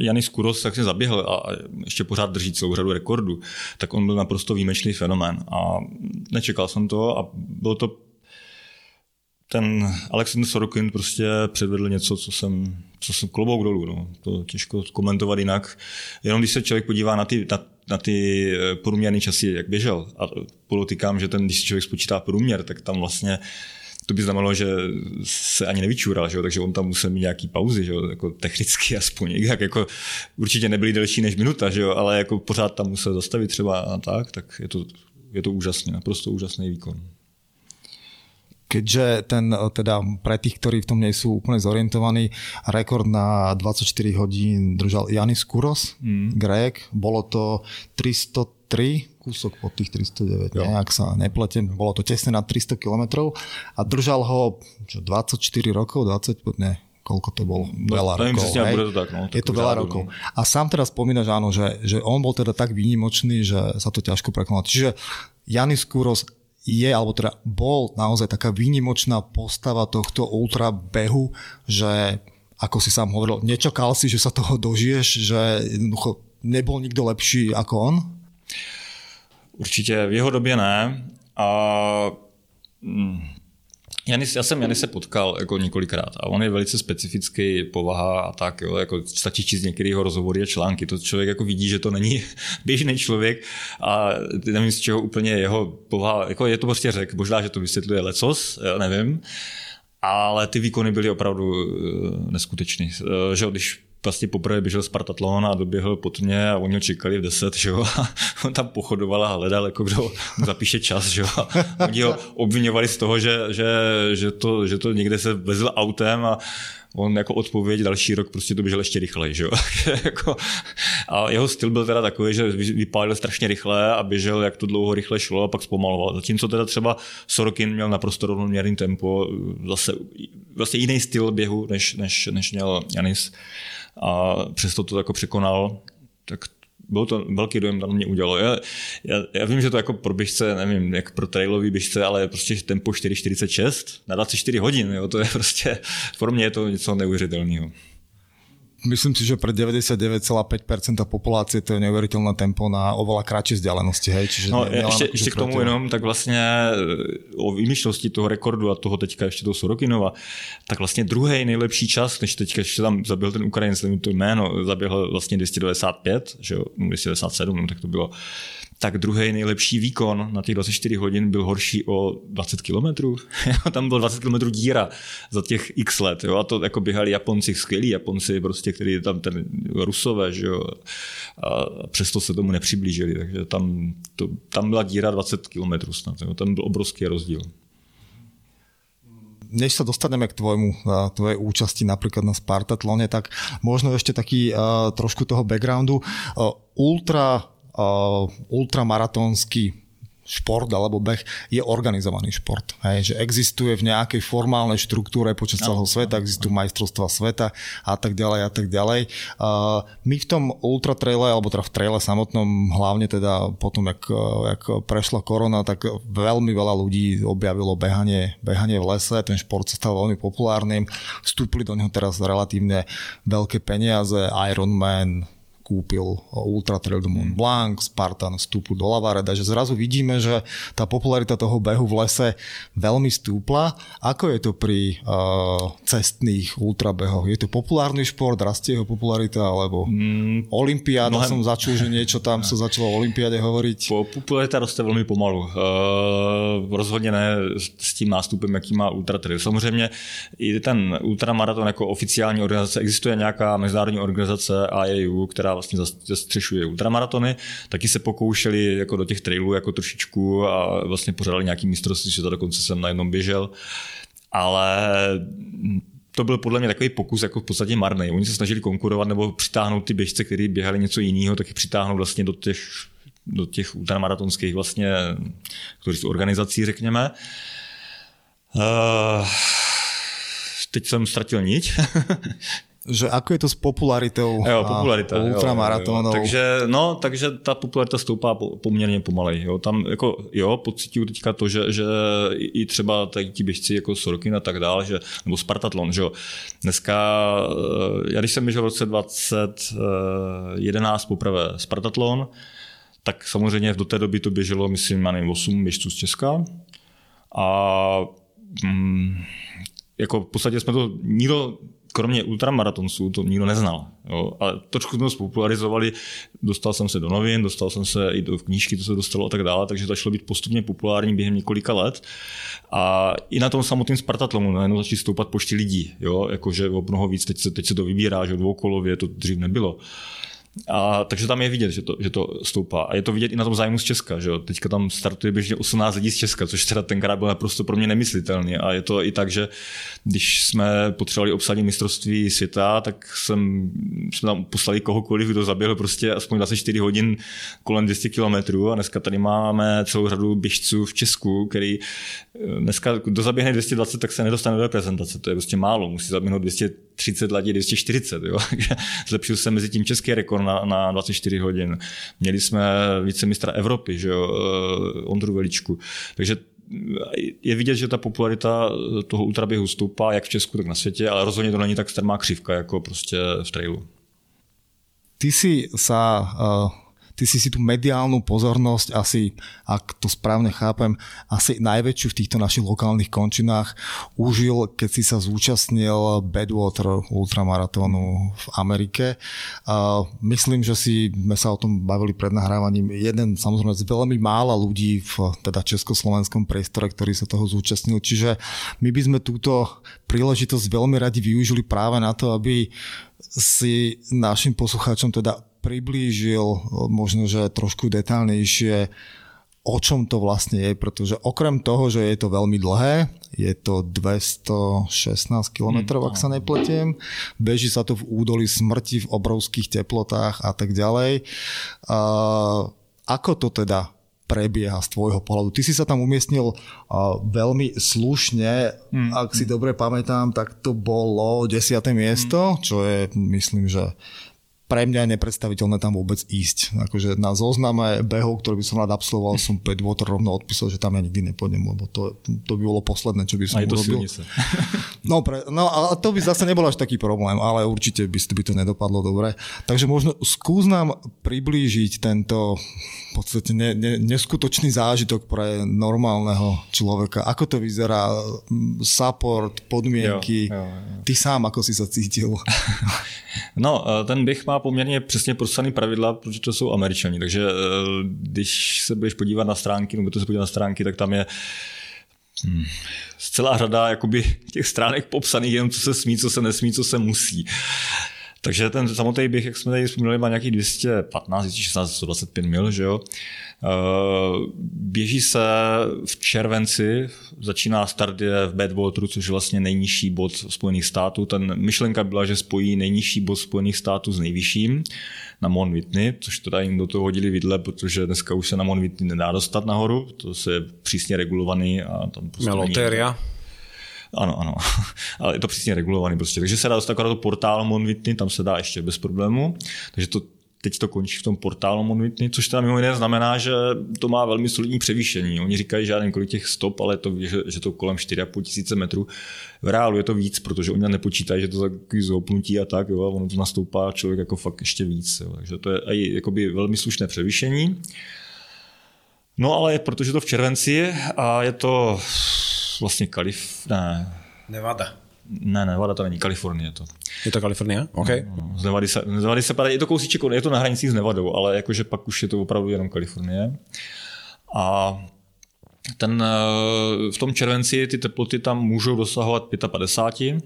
Janis Kuros tak se zaběhl a ještě pořád drží celou řadu rekordů, tak on byl naprosto výjimečný fenomén a nečekal jsem to a byl to ten Alexander Sorokin prostě předvedl něco, co jsem, co jsem klobouk dolů. No. To těžko komentovat jinak. Jenom když se člověk podívá na ty, na, na ty eh, průměrné časy, jak běžel, a podotýkám, že ten, když si člověk spočítá průměr, tak tam vlastně to by znamenalo, že se ani nevyčúral, že jo? takže on tam musel mít nějaký pauzy, že jo? jako technicky aspoň, jak jako určitě nebyly delší než minuta, že jo? ale jako pořád tam musel zastavit třeba a tak, tak je to, je to úžasný, naprosto úžasný výkon keďže ten, teda pre tých, ktorí v tom nie sú úplne zorientovaní, rekord na 24 hodín držal Janis Kuros, mm. Grek, bolo to 303 kúsok pod tých 309, jo. nejak sa nepletiem, bolo to tesne na 300 km a držal ho čo, 24 rokov, 20, ne, koľko to bolo, veľa no, rokov. Hej. To tak, no, je to veľa rokov. A sám teraz spomínaš, áno, že, že on bol teda tak výnimočný, že sa to ťažko prekonalo. Čiže Janis Kuros je, alebo teda bol naozaj taká výnimočná postava tohto ultra behu, že ako si sám hovoril, nečakal si, že sa toho dožiješ, že jednoducho nebol nikto lepší ako on? Určitě v jeho době ne. A mm, Janis, já jsem Janise potkal jako několikrát a on je velice specifický povaha a tak, jo, jako stačí číst některého rozhovory a články, to člověk jako vidí, že to není běžný člověk a nevím z čeho úplně jeho povaha, jako je to prostě řek, možná, že to vysvětluje lecos, já nevím, ale ty výkony byly opravdu uh, neskutečný, uh, že když vlastně poprvé běžel Spartatlon a doběhl pod mě a oni ho čekali v 10, že jo, a on tam pochodoval a hledal, jako kdo zapíše čas, že jo, a oni ho obvinovali z toho, že, že, že, to, že to někde se vezl autem a on jako odpověď další rok prostě to běžel ještě rychleji, že jo? jako, a jeho styl byl teda takový, že vypálil strašně rychle a běžel, jak to dlouho rychle šlo a pak zpomaloval. Zatímco teda třeba Sorokin měl naprosto rovnoměrný tempo, zase vlastně jiný styl běhu, než, než, než měl Janis a přesto to jako překonal, tak bylo to velký dojem, na mě udělalo. Já, já, já, vím, že to jako pro běžce, nevím, jak pro trailový běžce, ale prostě tempo 4,46 na 24 hodin, jo, to je prostě, pro mě je to něco neuvěřitelného myslím si, že pre 99,5% populácie to je neuveriteľné tempo na oveľa kratšie vzdialenosti. Hej? Čiže no, nie, ještě, ještě k tomu jenom, tak vlastně o výjimečnosti toho rekordu a toho teďka ještě toho Sorokinova, tak vlastně druhý nejlepší čas, než teďka ještě tam zaběhl ten Ukrajinec, to jméno, zaběhl vlastně 295, že jo, 297, no, tak to bylo tak druhý nejlepší výkon na těch 24 hodin byl horší o 20 km. Tam bylo 20 km díra za těch x let. Jo? A to jako běhali Japonci, skvělí Japonci, prostě, který tam ten Rusové, že jo? a přesto se tomu nepřiblížili. Takže tam, to, tam byla díra 20 km snad. Jo? Tam byl obrovský rozdíl než sa dostaneme k tvojmu, tvojej účasti napríklad na Spartatlone, tak možno ešte taký uh, trošku toho backgroundu. Uh, ultra uh, ultramaratónsky šport alebo beh je organizovaný šport. Hej, že existuje v nejakej formálnej štruktúre počas celého sveta, existujú majstrovstva sveta a tak ďalej a tak ďalej. Uh, my v tom ultra traile, alebo teda v traile samotnom, hlavne teda potom, jak, jak prešla korona, tak veľmi veľa ľudí objavilo behanie, behanie v lese, ten šport sa stal veľmi populárnym, vstúpili do neho teraz relatívne veľké peniaze, Ironman, kúpil Ultra Trail de Mont Blanc, Spartan vstúpil do Lavareda, že zrazu vidíme, že tá popularita toho behu v lese veľmi stúpla. Ako je to pri uh, cestných ultrabehoch? Je to populárny šport, rastie jeho popularita, alebo mm, Olympiáda mnohem... som začul, že niečo tam sa začalo o Olympiáde hovoriť? Po, popularita roste veľmi pomalu. Uh, rozhodně ne s tím nástupem, jaký má Ultra Trail. Samozřejmě i ten ultramaraton jako oficiální organizace, existuje nějaká mezinárodní organizace IAU, která vlastně zastřešuje ultramaratony, taky se pokoušeli jako do těch trailů jako trošičku a vlastně pořádali nějaký mistrovství, že to dokonce jsem na jednom běžel, ale to byl podle mě takový pokus jako v podstatě marný. Oni se snažili konkurovat nebo přitáhnout ty běžce, kteří běhali něco jiného, tak přitáhnout vlastně do těch, do těch ultramaratonských vlastně organizací, řekněme. Uh, teď jsem ztratil niť. že ako je to s popularitou jo, popularita, ultramaratónov. Takže, no, takže ta popularita stoupá poměrně pomalej. Jo. Tam jako, jo, pocituju teďka to, že, že i třeba tady ti běžci jako Sorokin a tak dále, že, nebo Spartatlon, že jo. Dneska, eh, já když jsem běžel v roce 2011 poprvé Spartatlon, tak samozřejmě do té doby to běželo, myslím, já nevím, 8 běžců z Česka. A mm, jako v podstatě jsme to nikdo kromě ultramaratonců to nikdo neznal. Jo. A trošku jsme spopularizovali, dostal jsem se do novin, dostal jsem se i do knížky, to se dostalo a tak dále, takže začalo být postupně populární během několika let. A i na tom samotném Spartatlonu najednou začali stoupat počty lidí, jo, jakože o mnoho víc, teď se, teď se to vybírá, že dvoukolově to dřív nebylo. A, takže tam je vidět, že to, že to stoupá. A je to vidět i na tom zájmu z Česka. Že jo? Teďka tam startuje běžně 18 lidí z Česka, což teda tenkrát bylo naprosto pro mě nemyslitelný. A je to i tak, že když jsme potřebovali obsadit mistrovství světa, tak jsem, jsme tam poslali kohokoliv, kdo zaběhl prostě aspoň 24 hodin kolem 200 kilometrů. A dneska tady máme celou řadu běžců v Česku, který eh, dneska, kdo zaběhne 220, tak se nedostane do reprezentace. To je prostě málo. Musí zaběhnout 230 ladí 240. Jo? Zlepšil se mezi tím český rekord na, na 24 hodin. Měli jsme vicemistra Evropy, že jo, eh, Ondru Veličku. Takže je vidět, že ta popularita toho ultraběhu stoupá jak v Česku, tak na světě, ale rozhodně to není tak strmá křivka jako prostě v trailu. Ty si sa ty si si tú mediálnu pozornosť asi, ak to správne chápem, asi najväčšiu v týchto našich lokálnych končinách užil, keď si sa zúčastnil Badwater ultramaratónu v Amerike. Uh, myslím, že si sme sa o tom bavili pred nahrávaním. Jeden samozrejme z veľmi mála ľudí v teda československom priestore, ktorý sa toho zúčastnil. Čiže my by sme túto príležitosť veľmi radi využili práve na to, aby si našim poslucháčom teda priblížil možno, že trošku detálnejšie o čom to vlastne je, pretože okrem toho, že je to veľmi dlhé, je to 216 km, ak sa nepletiem, beží sa to v údolí smrti v obrovských teplotách a tak ďalej. A ako to teda prebieha z tvojho pohľadu. Ty si sa tam umiestnil uh, veľmi slušne, mm. ak si dobre pamätám, tak to bolo 10. miesto, mm. čo je, myslím, že pre mňa je nepredstaviteľné tam vôbec ísť. Akože na zozname behov, ktorý by som rád absolvoval, som 5 Water rovno odpísal, že tam ja nikdy nepôjdem, lebo to, to by bolo posledné, čo by som Aj to urobil. No, pre, no a to by zase nebol až taký problém, ale určite by, by to nedopadlo dobre. Takže možno skús nám priblížiť tento v podstate ne, ne, neskutočný zážitok pre normálneho človeka. Ako to vyzerá? Support, podmienky. Jo, jo, jo. Ty sám, ako si sa cítil? No, eh, ten bych má poměrně přesně prosaný pravidla, protože to jsou američani, takže eh, když se budeš podívat na stránky, nebo to se podívat na stránky, tak tam je hmm, celá řada jakoby těch stránek popsaných jenom co se smí, co se nesmí, co se musí. Takže ten samotný běh, jak jsme tady vzpomněli, má nějaký 215, 216, 125 mil, že jo. Eh, běží se v červenci, začíná start je v Badwateru, což je vlastně nejnižší bod Spojených států. Ten myšlenka byla, že spojí nejnižší bod Spojených států s nejvyšším na Mount Whitney, což teda jim do toho hodili vidle, protože dneska už se na Mount Whitney nedá dostat nahoru, to se je přísně regulovaný a tam prostě Loteria. Ano, ano. Ale je to přesně regulovaný prostě. Takže se dá dostat do portálu Monvitny, tam se dá ještě bez problému. Takže to teď to končí v tom portálu Monvitny, což teda mimo jiné znamená, že to má velmi solidní převýšení. Oni říkají, že kolik těch stop, ale to, že, že to kolem 4,5 tisíce metrů. V reálu je to víc, protože oni nepočítají, že to takový zhoupnutí a tak, jo, a ono to nastoupá člověk jako fakt ještě víc. Jo. Takže to je i jakoby velmi slušné převýšení. No ale protože to v červenci a je to vlastně Kalif... Ne. Nevada. Ne, Nevada to není, Kalifornie to. Je to Kalifornie? OK. No, no. Z Nevady se, z Nevady se padá, je to kousíček, je to na hranicích s Nevadou, ale jakože pak už je to opravdu jenom Kalifornie. A ten, eh, v tom červenci ty teploty tam můžou dosahovat 55.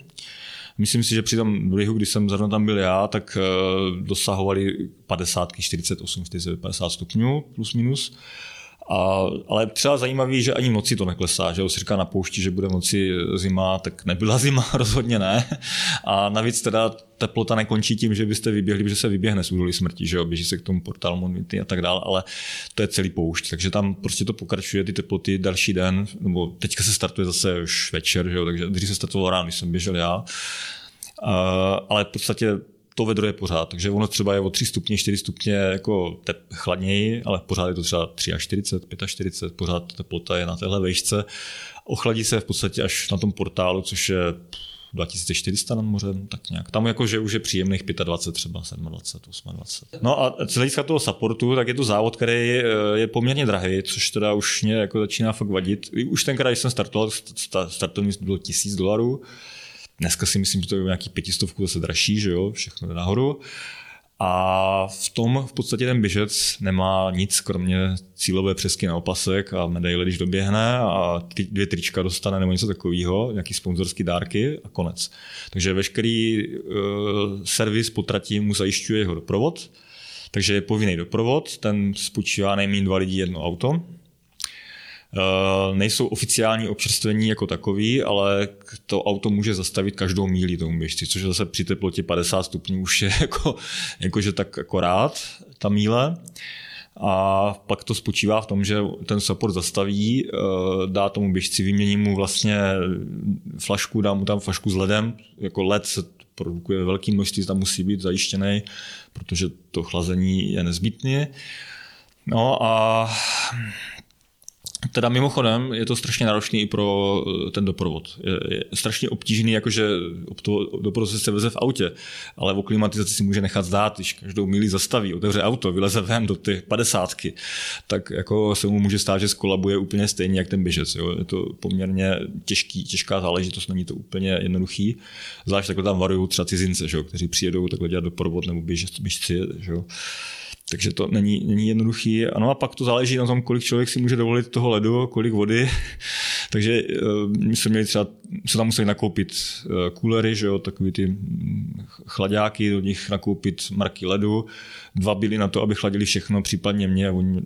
Myslím si, že při tom běhu, když jsem zrovna tam byl já, tak eh, dosahovali 50, 48, 50 stupňů plus minus. A, ale třeba zajímavý, že ani noci to neklesá, že se říká na poušti, že bude noci zima, tak nebyla zima, rozhodně ne. A navíc teda teplota nekončí tím, že byste vyběhli, že se vyběhne z údolí smrti, že jo, běží se k tomu portálu Monvity a tak dále, ale to je celý poušť, takže tam prostě to pokračuje, ty teploty další den, nebo teďka se startuje zase už večer, že jo, takže dřív se startovalo ráno, když jsem běžel já, Uh, ale v podstatě to vedro je pořád. Takže ono třeba je o 3 stupně, 4 stupně jako tep, chladněji, ale pořád je to třeba 43, 45, pořád teplota je na téhle vejšce. Ochladí se v podstatě až na tom portálu, což je 2400 nad mořem, tak nějak. Tam jakože už je příjemných 25 třeba, 27, 28. No a z hlediska toho supportu, tak je to závod, který je poměrně drahý, což teda už mě jako začíná fakt vadit. Už tenkrát, když jsem startoval, startovní bylo 1000 dolarů, Dneska si myslím, že to je nějaký pětistovku zase dražší, že jo, všechno jde nahoru. A v tom v podstatě ten běžec nemá nic, kromě cílové přesky na opasek a medaile, když doběhne a ty dvě trička dostane nebo něco takového, nějaký sponzorský dárky a konec. Takže veškerý uh, servis potratí mu zajišťuje jeho doprovod, takže je povinný doprovod, ten spočívá nejméně dva lidi jedno auto, nejsou oficiální občerstvení jako takový, ale to auto může zastavit každou míli tomu běžci, což zase při teplotě 50 stupňů už je jako, jakože tak akorát ta míle. A pak to spočívá v tom, že ten support zastaví, eh, dá tomu běžci, vymění mu vlastně flašku, dá mu tam flašku s ledem, jako led se produkuje velký množství, tam musí být zajištěný, protože to chlazení je nezbytné. No a Teda mimochodem je to strašně náročný i pro eh, ten doprovod. Je, je strašně obtížný, jakože doprovod se veze v autě, ale o klimatizaci si může nechat zdát, když každou míli zastaví, otevře auto, vyleze ven do ty padesátky, tak jako se mu může stát, že skolabuje úplně stejně jak ten běžec. Jo. Je to poměrně těžký, těžká záležitost, není to úplně jednoduchý. Zvlášť takhle tam varují třeba cizince, že jo, kteří přijedou takhle dělat doprovod nebo běžci. Že jo. Takže to není, není jednoduchý. Ano a pak to záleží na tom, kolik člověk si může dovolit toho ledu, kolik vody. Takže uh, my jsme měli třeba, se tam museli nakoupit uh, kůlery, že jo, takový ty hm, chladáky, do nich nakoupit marky ledu. Dva byly na to, aby chladili všechno, případně mě. Oni,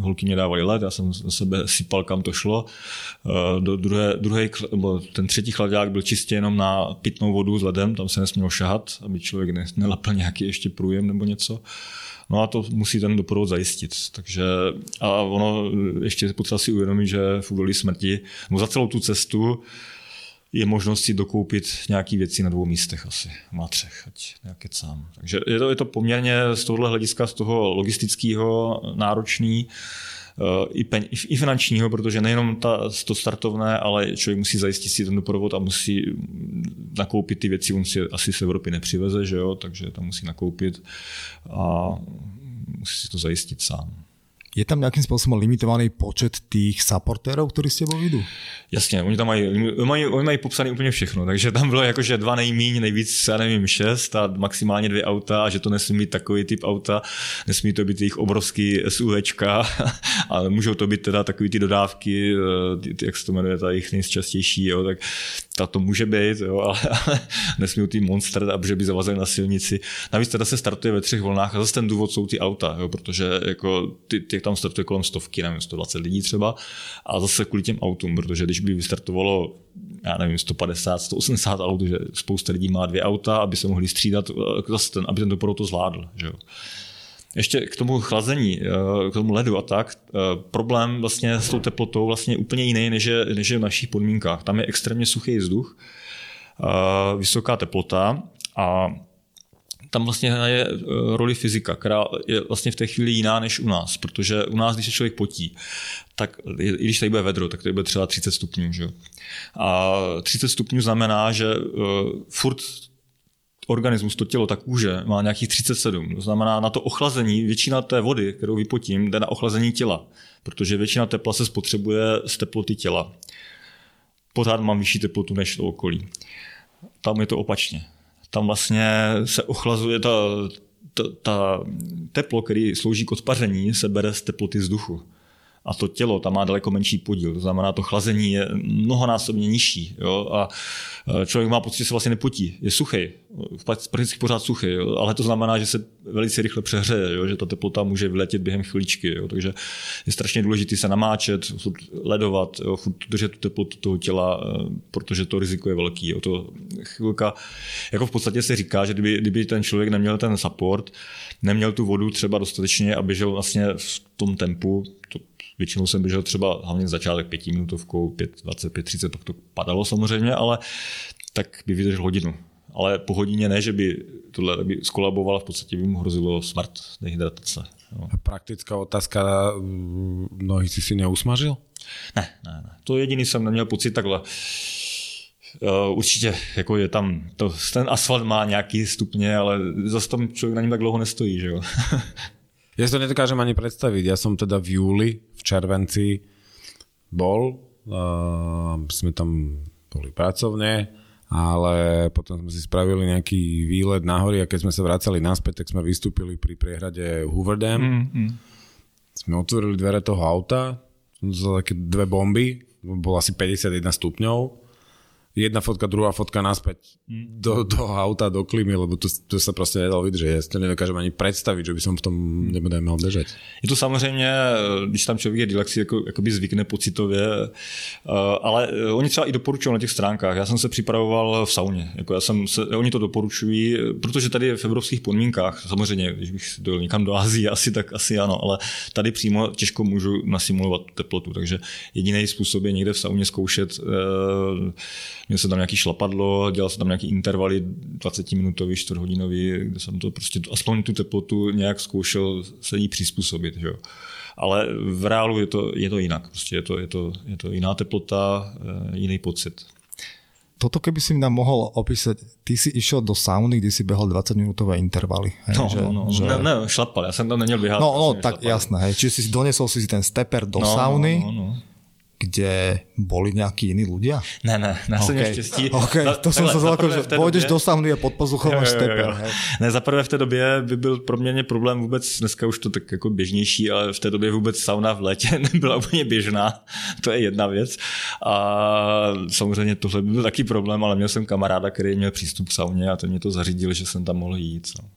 holky mě dávali led, já jsem za sebe sypal, kam to šlo. Uh, do druhé, druhé, ten třetí chladák byl čistě jenom na pitnou vodu s ledem, tam se nesmělo šahat, aby člověk nelapil nějaký ještě průjem nebo něco. No a to musí ten doprovod zajistit. Takže, a ono ještě je potřeba si uvědomit, že v údolí smrti, no za celou tu cestu je možnost si dokoupit nějaké věci na dvou místech asi, má třech, ať nějaké sám. Takže je to, je to poměrně z tohohle hlediska, z toho logistického náročný. I, pen, i finančního, protože nejenom ta, to startovné, ale člověk musí zajistit si ten doprovod a musí nakoupit ty věci, on si asi z Evropy nepřiveze, že jo, takže tam musí nakoupit a musí si to zajistit sám. Je tam nějakým způsobem limitovaný počet těch supportérů, kteří s tebou jdou? Jasně, oni tam mají, mají, oni mají popsaný úplně všechno, takže tam bylo jakože dva nejmíň, nejvíc, já nevím, šest a maximálně dvě auta a že to nesmí být takový typ auta, nesmí to být jejich obrovský SUVčka, ale můžou to být teda takový ty dodávky, eh, ty, ty, jak se to jmenuje, ta jejich nejčastější, jo, tak ta to může být, jo, ale, ale nesmí ty monster, aby by zavazili na silnici. Navíc teda se startuje ve třech volnách a zase ten důvod jsou ty auta, jo, protože jako ty, těch tam startuje kolem stovky, nevím, 120 lidí třeba a zase kvůli těm autům, protože když by vystartovalo já nevím, 150, 180 aut, že spousta lidí má dvě auta, aby se mohli střídat, eh, zase ten, aby ten doprovod to zvládl. Že jo. Ještě k tomu chlazení, eh, k tomu ledu a tak, eh, problém vlastně s tou teplotou vlastně úplně jiný, než je, než je v našich podmínkách. Tam je extrémně suchý vzduch, vysoká teplota a tam vlastně hraje eh, roli fyzika, která je vlastně v té chvíli jiná než u nás, protože u nás, když se člověk potí, tak i když tady bude vedro, tak tady bude třeba 30 stupňů. Že? A 30 stupňů znamená, že uh, furt organismus, to tělo, tak kůže má nějakých 37. To znamená, na to ochlazení, většina té vody, kterou vypotím, jde na ochlazení těla, protože většina tepla se spotřebuje z teploty těla. Pořád mám vyšší teplotu než to okolí. Tam je to opačně tam vlastně se ochlazuje ta, ta, ta teplo, který slouží k odpaření, se bere z teploty vzduchu a to tělo tam má daleko menší podíl. To znamená, to chlazení je mnohonásobně nižší. Jo? A člověk má pocit, že se vlastně nepotí. Je suchý, prakticky pořád suchý, jo? ale to znamená, že se velice rychle přehřeje, jo? že ta teplota může vyletět během chvíličky. Jo? Takže je strašně důležité se namáčet, ledovat, jo? držet tu teplotu toho těla, eh, protože to riziko je velký. Jo? To chvilka, jako v podstatě se říká, že kdyby, kdyby ten člověk neměl ten support, neměl tu vodu třeba dostatečně a běžel vlastně v tom tempu, to Většinou jsem běžel třeba hlavně začátek pětiminutovkou, 5, 25, 30, pak to padalo samozřejmě, ale tak by vydržel hodinu. Ale po hodině ne, že by tohle by skolaboval, v podstatě by mu hrozilo smrt, dehydratace. Jo. Praktická otázka, nohy si si neusmažil? Ne, ne, ne. To jediný jsem neměl pocit takhle. Uh, určitě, jako je tam, to, ten asfalt má nějaký stupně, ale zase tam člověk na něm tak dlouho nestojí, že jo. Ja si to nedokážem ani predstaviť. Ja som teda v júli, v červenci bol, uh, sme tam boli pracovne, ale potom sme si spravili nejaký výlet nahory a keď sme sa vracali naspäť, tak sme vystúpili pri priehrade Hoover Dam. Mm-hmm. Sme otvorili dvere toho auta, som také dve bomby, bolo asi 51 stupňov jedna fotka, druhá fotka naspäť do, do auta, do klímy, lebo to, to sa prostě nedalo vydržet. Ja si to nedokážem ani představit, že by som v tom nebude měl držet. Je to samozřejmě, když tam člověk je relaxí, jako, jakoby zvykne pocitově, eh, ale eh, oni třeba i doporučují na těch stránkách. Já jsem se připravoval v sauně. Jako já jsem se, oni to doporučují, protože tady v evropských podmínkách, samozřejmě, když bych dojel někam do Azie, asi tak asi ano, ale tady přímo těžko můžu nasimulovat teplotu, takže jediný způsob je někde v sauně zkoušet měl jsem tam nějaký šlapadlo, dělal jsem tam nějaký intervaly 20 minutový, 4 hodinový, kde jsem to prostě aspoň tu teplotu nějak zkoušel se jí přizpůsobit. Že jo. Ale v reálu je to, je to jinak. Prostě je to, je, to, je to jiná teplota, eh, jiný pocit toto keby si mi nám mohol opísať, ty si išiel do sauny, kde si behal 20 minútové intervaly. Hej, no, že, no, no, že... ne, ne, šlapal, ja som tam neměl běhat. No, no, tak šlapal. jasné, hej. Čiže si donesol si ten stepper do no, sauny. No, no, no kde boli nejakí iní ľudia? Ne, ne, na okay. neštěstí. Okay. to jsem se zvolal, že pôjdeš do sauny a pod pazuchou máš steper. Ne, za prvé v té době by byl pro mě problém vůbec, dneska už to tak jako běžnější, ale v té době vůbec sauna v létě nebyla úplně běžná. To je jedna věc. A samozřejmě tohle by byl taky problém, ale měl jsem kamaráda, který měl přístup k sauně a ten mě to zařídil, že jsem tam mohl jít. No.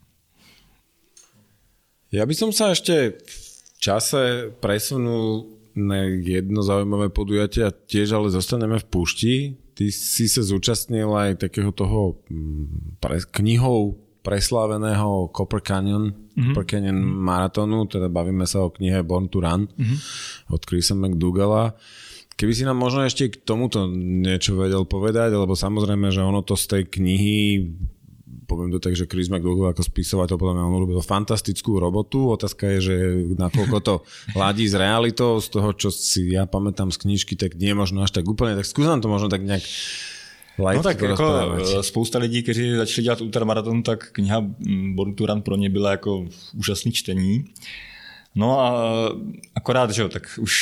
Ja by som sa ešte v čase presunul na jedno zaujímavé podujatie a tiež ale zostaneme v púšti. Ty si sa zúčastnil aj takého toho mm, pre, knihou presláveného Copper Canyon, mm-hmm. Copper Canyon maratonu, teda bavíme sa o knihe Born to Run mm-hmm. od Chrisa McDougalla. Keby si nám možno ešte k tomuto niečo vedel povedať, lebo samozrejme, že ono to z tej knihy poviem to tak, že Chris McDougall ako spisovateľ podľa mňa on urobil fantastickú robotu. Otázka je, že nakoľko to ladí s realitou, z toho, čo si ja pamätám z knižky, tak nie je možno až tak úplne. Tak skús nám to možno tak nejak No tak jako spousta lidí, kteří začali dělat ultramaraton, tak kniha Run pro ně byla jako úžasný čtení. No a akorát, že jo, tak už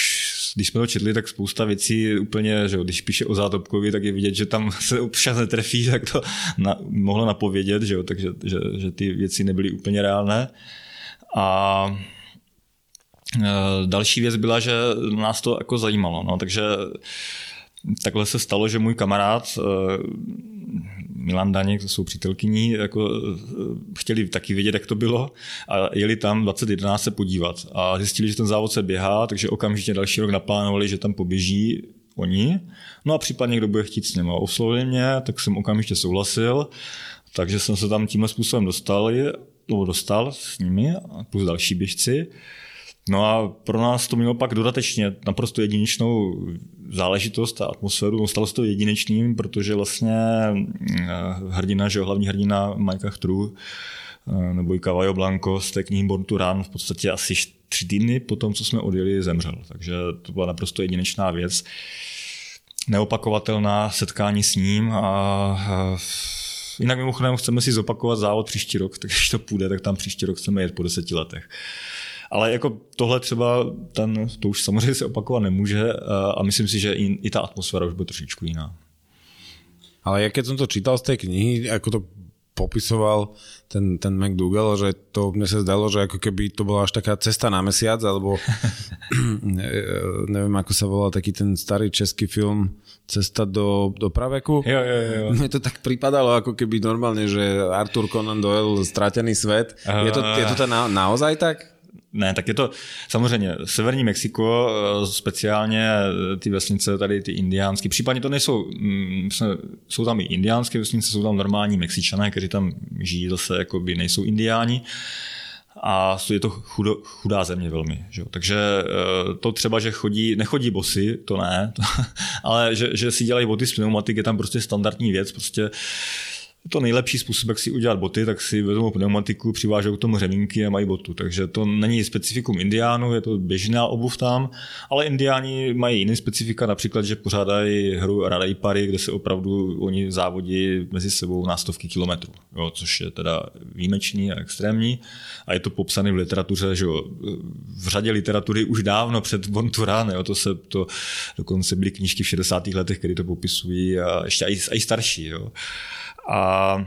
když jsme to četli, tak spousta věcí úplně, že jo, když píše o Zátopkovi, tak je vidět, že tam se občas netrefí, tak to na, mohlo napovědět, že jo, takže že, že ty věci nebyly úplně reálné. A e, další věc byla, že nás to jako zajímalo, no, takže takhle se stalo, že můj kamarád e, Milan Daněk, jsou přítelkyní, jako eh, chtěli taky vědět, jak to bylo a jeli tam 2011 se podívat a zjistili, že ten závod se běhá, takže okamžitě další rok naplánovali, že tam poběží oni, no a případně kdo bude chtít s nimi. Oslovili mě, tak jsem okamžitě souhlasil, takže jsem se tam tímhle způsobem dostal, nebo dostal s nimi plus další běžci. No a pro nás to mělo pak dodatečně naprosto jedinečnou záležitost a atmosféru. No, stalo se to jedinečným, protože vlastně eh, hrdina, že hlavní hrdina Majka Chtru, eh, nebo i Cavallo Blanco z té knihy Born to Run v podstatě asi tři týdny po tom, co jsme odjeli, zemřel. Takže to byla naprosto jedinečná věc. Neopakovatelná setkání s ním a Jinak mimochodem chceme si zopakovat závod příští rok, takže když to půjde, tak tam příští rok chceme jet po deseti letech. Ale jako tohle třeba, ten, to už samozřejmě se opakovat nemůže eh, a myslím si, že i, i ta atmosféra už bude trošičku jiná. Ale ja keď som to čítal z tej knihy, ako to popisoval ten, ten McDougall, že to mne sa zdalo, že ako keby to bola až taká cesta na mesiac, alebo neviem, ako sa volal taký ten starý český film Cesta do, do praveku. Jo, jo, jo. Mne to tak pripadalo, ako keby normálne, že Arthur Conan Doyle, Stratený svet. Uh, je to, je to na, naozaj tak? Ne, tak je to samozřejmě severní Mexiko, eh, speciálně ty vesnice tady, ty indiánské, případně to nejsou, mm, jsou tam i indiánské vesnice, jsou tam normální Mexičané, kteří tam žijí zase, jako by nejsou indiáni a je to chudo, chudá země velmi. Že? Takže eh, to třeba, že chodí, nechodí bosy, to ne, to, ale že, že si dělají boty z pneumatik, je tam prostě standardní věc, prostě to nejlepší způsob, jak si udělat boty, tak si vezmou pneumatiku, přivážou k tomu řemínky a mají botu. Takže to není specifikum indiánů, je to běžná obuv tam, ale indiáni mají jiný specifika, například, že pořádají hru Radai Pary, kde se opravdu oni závodí mezi sebou na stovky kilometrů, jo, což je teda výjimečný a extrémní. A je to popsané v literatuře, že jo, v řadě literatury už dávno před Bontura, jo, to se to, dokonce byly knížky v 60. letech, které to popisují a ještě i starší. Jo. A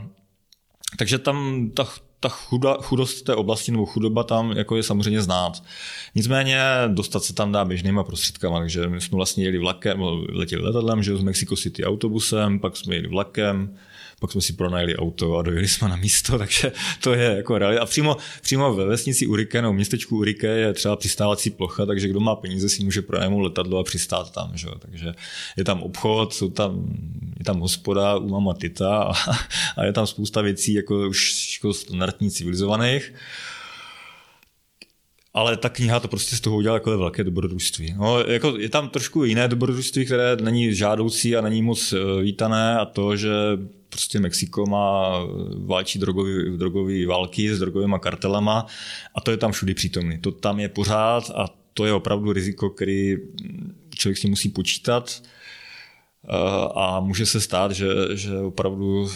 takže tam ta, ta chuda, chudost té oblasti nebo chudoba tam jako je samozřejmě znát. Nicméně dostat se tam dá běžnýma prostředkama, takže my jsme vlastně jeli vlakem, letěli letadlem, že z Mexico City autobusem, pak jsme jeli vlakem, pak jsme si pronajeli auto a dojeli jsme na místo, takže to je jako realita. A přímo, přímo ve vesnici Urike, nebo městečku Urike je třeba přistávací plocha, takže kdo má peníze si může pronajmout letadlo a přistát tam. Že? Takže je tam obchod, jsou tam, je tam hospoda u mama Tita a, a je tam spousta věcí jako už jako standardní civilizovaných. ale ta kniha to prostě z toho udělala jako velké dobrodružství. No, jako je tam trošku jiné dobrodružství, které není žádoucí a není moc eh, vítané a to, že prostě Mexiko má válčí drogový, drogový války s drogovými kartelama a to je tam všudy přítomný. To tam je pořád a to je opravdu riziko, který člověk si musí počítat eh, a může se stát, že, že opravdu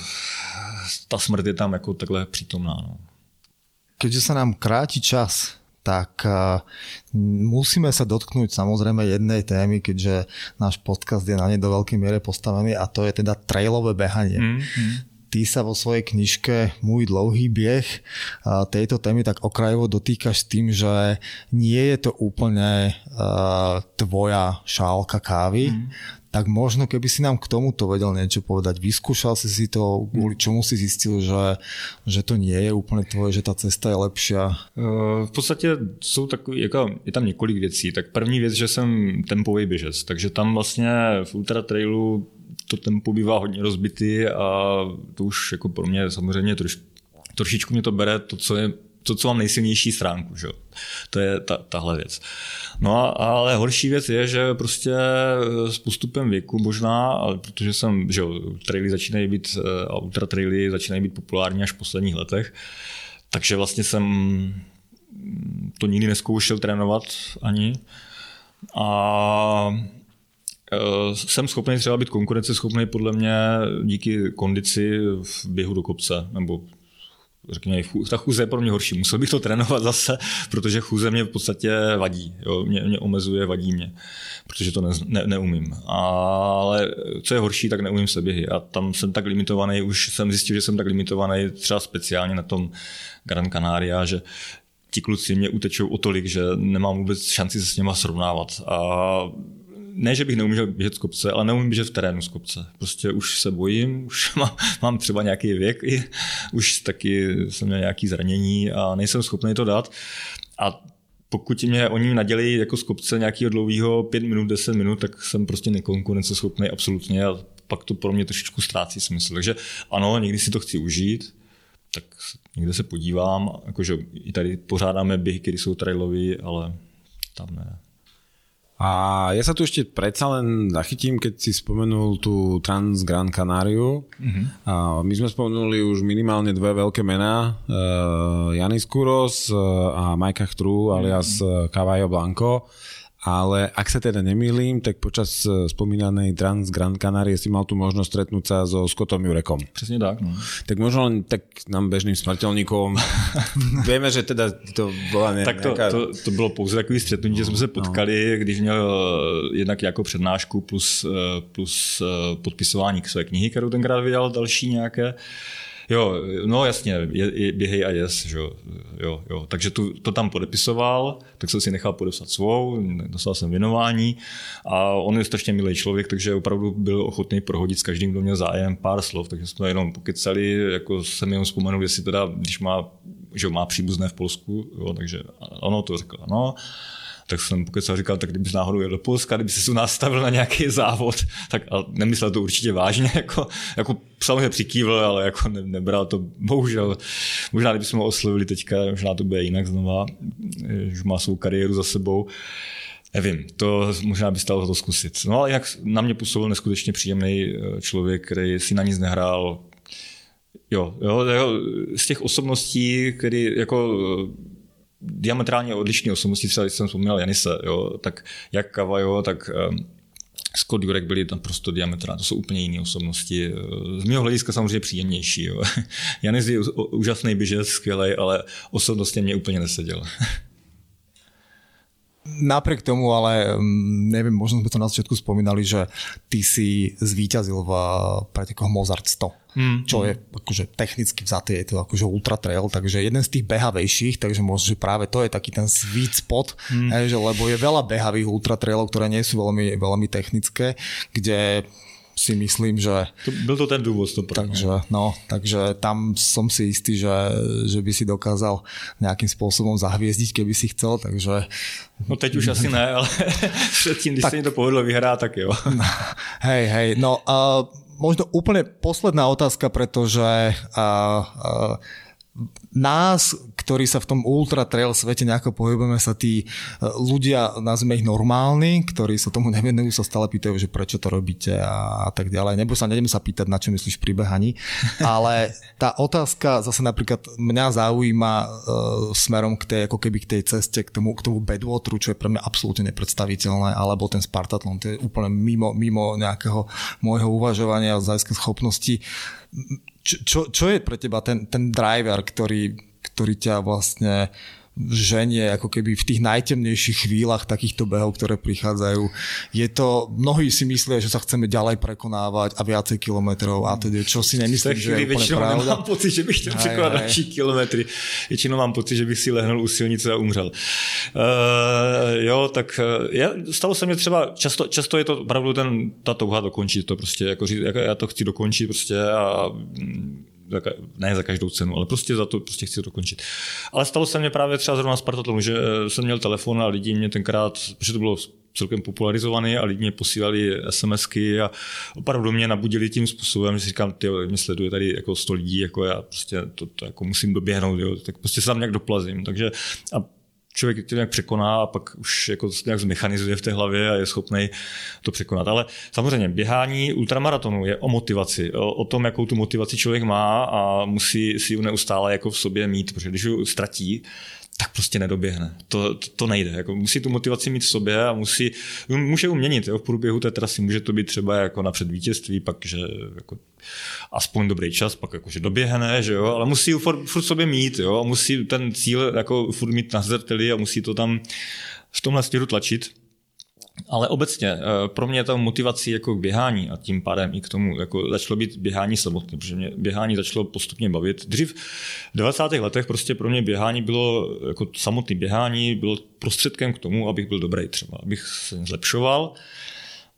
ta smrt je tam jako takhle přítomná. No. Keďže sa nám kráti čas, tak eh, musíme sa dotknúť samozrejme jednej témy, keďže náš podcast je na nej do veľkej miere postavený a to je teda trailové behanie. Mm-hmm ty sa vo svojej knižke Môj dlouhý bieh tejto témy tak okrajovo dotýkaš tým, že nie je to úplne tvoja šálka kávy, mm tak možno keby si nám k tomuto vedel niečo povedať. Vyskúšal si si to, kvôli čomu si zistil, že, že to nie je úplne tvoje, že ta cesta je lepšia? V podstatě jsou takový, jako, je tam několik věcí. Tak první věc, že jsem tempový běžec, takže tam vlastně v ultra trailu to tempo bývá hodně rozbitý a to už jako pro mě samozřejmě troš, trošičku mě to bere to, co je to, co mám nejsilnější stránku. Že? To je ta, tahle věc. No a, ale horší věc je, že prostě s postupem věku možná, ale protože jsem, že traily začínají být, a ultra traily začínají být populární až v posledních letech, takže vlastně jsem to nikdy neskoušel trénovat ani. A e, jsem schopný třeba být konkurenceschopný podle mě díky kondici v běhu do kopce, nebo řekněme, ta chůze je pro mě horší. Musel bych to trénovat zase, protože chůze mě v podstatě vadí. Jo? Mě, mě omezuje, vadí mě, protože to ne, ne, neumím. Ale co je horší, tak neumím se běhy. A tam jsem tak limitovaný, už jsem zjistil, že jsem tak limitovaný třeba speciálně na tom Gran Canaria, že ti kluci mě utečou o tolik, že nemám vůbec šanci se s něma srovnávat. A ne, že bych neuměl běžet z kopce, ale neumím běžet v terénu z kopce. Prostě už se bojím, už mám, mám třeba nějaký věk, i, už taky jsem měl nějaké zranění a nejsem schopný to dát. A pokud mě oni nadělí jako z kopce nějakého dlouhého 5 minut, 10 minut, tak jsem prostě nekonkurenceschopný absolutně a pak to pro mě trošičku ztrácí smysl. Takže ano, někdy si to chci užít, tak někde se podívám, jakože i tady pořádáme běhy, které jsou trailové, ale tam ne. A ja sa tu ešte predsa len zachytím, keď si spomenul tú Trans Gran Canariu. Mm-hmm. A my sme spomenuli už minimálne dve veľké mená. Uh, Janis Kuros uh, a Majka Chtru alias mm-hmm. Cavallo Blanco ale ak sa teda nemýlim, tak počas e, spomínanej Trans Grand Canarie si mal tu možnosť stretnúť sa so Scottom Jurekom. Přesně tak. No. Tak možno len tak nám bežným smrteľníkom vieme, že teda to bola ne, Tak to, to, to bylo pouze takový střetnutí, že jsme se no. potkali, no. když měl e, jednak jako přednášku plus, e, plus podpisování k své knihy, kterou tenkrát vydal, další nějaké. Jo, no jasně, je, je, běhej a jes, že jo, jo. Takže tu, to tam podepisoval, tak jsem si nechal podepsat svou, dostal jsem věnování a on je strašně milý člověk, takže opravdu byl ochotný prohodit s každým, kdo měl zájem pár slov, takže jsme jenom pokecali, jako jsem jenom vzpomenul, jestli teda, když má, že má příbuzné v Polsku, jo, takže ono to řekl, ano tak jsem pokecal říkal, tak kdyby náhodou jel do Polska, kdyby se tu nastavil na nějaký závod, tak a nemyslel to určitě vážně, jako, jako samozřejmě přikývl, ale jako ne, nebral to, bohužel, možná kdybychom ho oslovili teďka, možná to bude jinak znova, že má svou kariéru za sebou, Nevím, to možná by stalo to zkusit. No ale jak na mě působil neskutečně příjemný eh, člověk, který si na nic nehrál. Jo, jo, z těch osobností, který jako diametrálně odlišné osobnosti, třeba když jsem vzpomněl Janise, jo, tak jak Kavajo, tak um, Scott Jurek byli tam prostě diametrálně, to jsou úplně jiné osobnosti. Z mého hlediska samozřejmě příjemnější. Jo. Janis je úžasný běžec, skvělý, ale osobnostně mě úplně neseděl. Napriek tomu, ale mm, neviem, možno sme to na začiatku spomínali, že ty si zvíťazil v pretekoch Mozart 100, mm. čo je akože technicky vzaté, je to akože ultra trail, takže jeden z tých behavejších, takže možno, že práve to je taký ten sweet spot, mm. že, lebo je veľa behavých ultra trailov, ktoré nie sú veľmi, veľmi technické, kde si myslím, že... To, byl to ten důvod. To takže, no, takže tam som si istý, že, že by si dokázal nějakým způsobem zahvězdit, keby si chcel, takže... No teď už asi ne, ale předtím, když tak... se mi to povedlo vyhrát, tak jo. hej, hej, no uh, možno úplne posledná otázka, pretože uh, uh, nás ktorí sa v tom ultra trail svete nejako pohybujeme, sa tí e, ľudia, nazvime ich normálni, ktorí sa tomu nevenujú, sa stále pýtajú, že prečo to robíte a, a tak ďalej. Nebo sa, nejdeme sa pýtať, na čo myslíš pri behaní, ale tá otázka zase napríklad mňa zaujíma uh, smerom k tej, ako keby k tej ceste, k tomu, k tomu bedwateru, čo je pre mňa absolútne nepredstaviteľné, alebo ten Spartatlon, to je úplne mimo, mimo nejakého môjho uvažovania a schopnosti čo, čo je pre teba ten, ten driver, ktorý, ktorý ťa vlastne ženie ako keby v tých najtemnejších chvíľach takýchto behov, ktoré prichádzajú. Je to, mnohí si myslia, že sa chceme ďalej prekonávať a viacej kilometrov a tedy, čo si nemyslím, že je úplne pravda. nemám pocit, že bych chtěl překonat další kilometry. Většinou mám pocit, že bych si lehnul u silnice a umřel. Uh, jo, tak uh, já, stalo se mi třeba, často, často je to opravdu ten, ta touha dokončit to prostě, jako říct, jako já to chci dokončit prostě a ne za každou cenu, ale prostě za to prostě chci dokončit. Ale stalo se mě právě třeba zrovna s Partatlonu, že eh, jsem měl telefon a lidi mě tenkrát, protože to bylo celkem popularizovaný a lidi mě posílali SMSky a opravdu mě nabudili tím způsobem, že si říkám, ty mě sleduje tady jako 100 lidí, jako já prostě to, to jako musím doběhnout, jo, tak prostě se tam nějak doplazím. Takže a člověk to nějak překoná a pak už jako nějak zmechanizuje v té hlavě a je schopný to překonat. Ale samozřejmě běhání ultramaratonu je o motivaci, o, o tom, jakou tu motivaci člověk má a musí si ji neustále jako v sobě mít, protože když ji ztratí, tak prostě nedoběhne. To, to, to nejde. Jako musí tu motivaci mít v sobě a musí, může uměnit jo, v průběhu té trasy. Může to být třeba jako na předvítězství, pak, že jako aspoň dobrý čas, pak jako, že doběhne, že jo, ale musí furt, furt sobě mít, jo, a musí ten cíl jako furt mít na zrteli a musí to tam v tomhle směru tlačit. Ale obecně eh, pro mě ta motivací jako k běhání a tím pádem i k tomu jako začalo být běhání samotné, protože mě běhání začalo postupně bavit. Dřív v 90. letech prostě pro mě běhání bylo jako samotné běhání bylo prostředkem k tomu, abych byl dobrý třeba, abych se zlepšoval.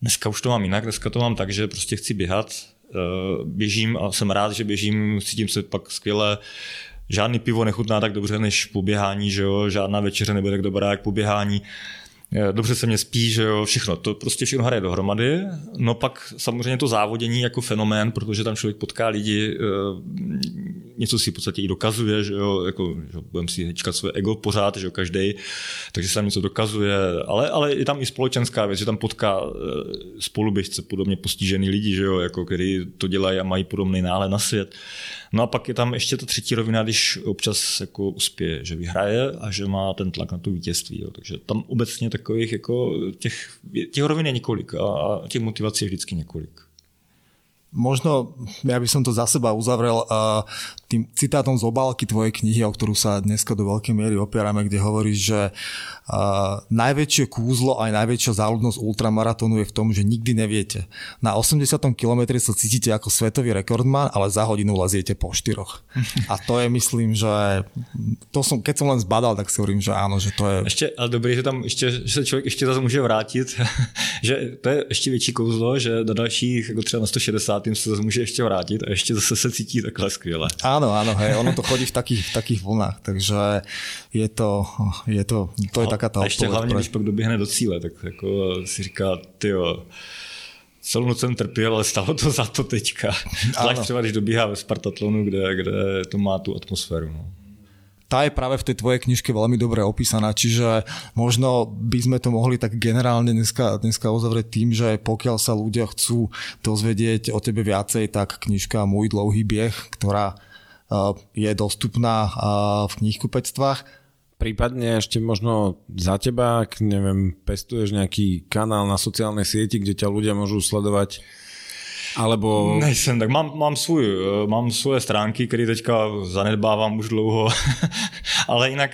Dneska už to mám jinak, dneska to mám tak, že prostě chci běhat, eh, běžím a jsem rád, že běžím, cítím se pak skvěle, žádný pivo nechutná tak dobře než po běhání, že jo? žádná večeře nebude tak dobrá jak po běhání dobře se mě spí, že jo, všechno, to prostě všechno hraje dohromady. No pak samozřejmě to závodění jako fenomén, protože tam člověk potká lidi, eh, něco si v podstatě i dokazuje, že jo, jako, že budeme si hečkat své ego pořád, že jo, každý, takže se tam něco dokazuje, ale, ale je tam i společenská věc, že tam potká eh, spoluběžce, podobně postižený lidi, že jo, jako, který to dělají a mají podobný náhled na svět. No a pak je tam ještě ta třetí rovina, když občas jako uspěje, že vyhraje a že má ten tlak na to vítězství. Jo. Takže tam obecně takových jako těch, těch rovin je několik a, a těch motivací je vždycky několik. Možno ja by som to za seba uzavrel tým citátom z obálky tvojej knihy, o ktorú sa dneska do veľkej miery opierame, kde hovoríš, že uh, najväčšie kúzlo aj najväčšia záľudnosť ultramaratónu je v tom, že nikdy neviete. Na 80. kilometri sa cítite ako svetový rekordman, ale za hodinu leziete po štyroch. A to je, myslím, že to som, keď som len zbadal, tak si hovorím, že áno, že to je... Ještě, ale dobrý, že tam ještě, že se člověk ještě zase může vrátit, že to je ještě větší kouzlo, že do dalších, jako třeba na 160 tým se zase může ještě vrátit a ještě zase se cítí takhle skvěle. Áno, áno, hej, ono to chodí v takých, v takých vlnách, takže je to, je to, to je taká tá A ještě hlavně, když pak doběhne do cíle, tak jako si říká, ty celou noc jsem trpěl, ale stalo to za to teďka. Zvlášť třeba, když dobíhá ve Spartatlonu, kde, kde to má tu atmosféru. No tá je práve v tej tvojej knižke veľmi dobre opísaná, čiže možno by sme to mohli tak generálne dneska, dneska uzavrieť tým, že pokiaľ sa ľudia chcú dozvedieť o tebe viacej, tak knižka Môj dlouhý bieh, ktorá je dostupná v knihkupectvách. Prípadne ešte možno za teba, ak neviem, pestuješ nejaký kanál na sociálnej sieti, kde ťa ľudia môžu sledovať alebo... Nejsem, tak mám, mám, svůj, mám svoje stránky, které teďka zanedbávám už dlouho, ale jinak,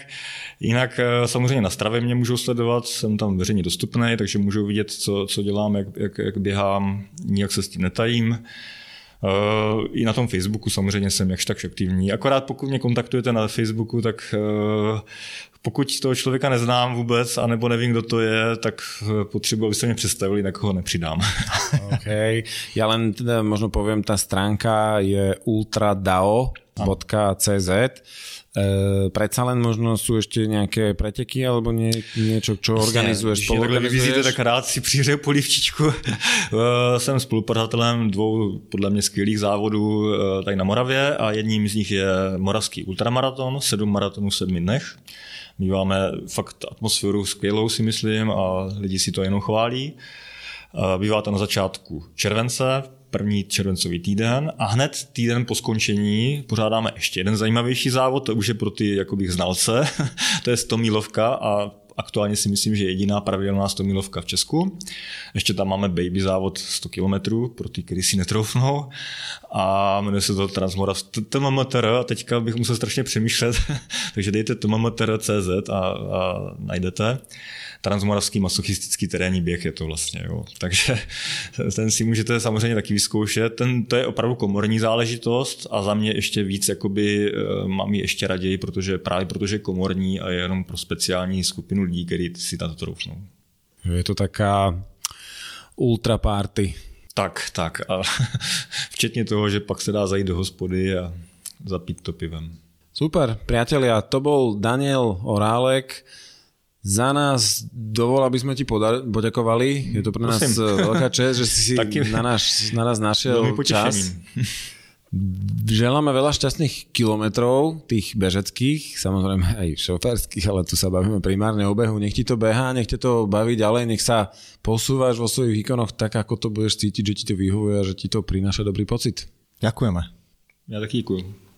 jinak eh, samozřejmě na stravě mě můžou sledovat, jsem tam veřejně dostupný, takže můžou vidět, co, co dělám, jak, jak, jak běhám, nijak se s tím netajím. Uh, I na tom Facebooku samozřejmě jsem jakž tak aktivní. Akorát pokud mě kontaktujete na Facebooku, tak uh, pokud toho člověka neznám vůbec, anebo nevím, kdo to je, tak eh, potřebuji, aby se mě představili, tak ho nepřidám. OK. Ja len teda možno poviem, tá stránka je ultradao.cz E, predsa len možno sú ešte nejaké preteky alebo nie, niečo, čo organizuješ, Když takhle vyvízíte, tak rád si přihřeju polivčičku. Jsem spolupořadatelem dvou podle mě skvělých závodů e, tady na Moravě a jedním z nich je Moravský ultramaraton, sedm maratonů v sedmi dnech. Míváme fakt atmosféru skvělou, si myslím, a lidi si to jenom chválí. E, bývá to na začátku července, první červencový týden a hned týden po skončení pořádáme ještě jeden zajímavější závod, to už je pro ty jakoby znalce, to je 100 mílovka a aktuálně si myslím, že jediná pravidelná 100 mílovka v Česku. Ještě tam máme baby závod 100 km pro ty, kteří si netroufnou a jmenuje se to Transmorav TMMTR a teďka bych musel strašně přemýšlet, takže dejte TMMTR.cz a, a najdete. Transmoravský masochistický terénní běh je to vlastně. Jo. Takže ten si můžete samozřejmě taky vyzkoušet. Ten, to je opravdu komorní záležitost a za mě ještě víc jakoby, eh, mám ji ještě raději, protože právě protože je komorní a je jenom pro speciální skupinu lidí, kteří si na to troufnou. Je to taká ultra party. Tak, tak. A včetně toho, že pak se dá zajít do hospody a zapít to pivem. Super, priatelia, to bol Daniel Orálek, za nás dovol, aby sme ti poďakovali. Je to pre nás Prosím. Eh, veľká čest, že si Taký... na, náš, na nás našiel čas. Želáme veľa šťastných kilometrov, tých bežeckých, samozrejme aj šoférských, ale tu sa bavíme primárne o behu. Nech ti to beha, nech ťa to baví ďalej, nech sa posúvaš vo svojich výkonoch tak, ako to budeš cítiť, že ti to vyhovuje a že ti to prináša dobrý pocit. Ďakujeme. Ja taky děkuji.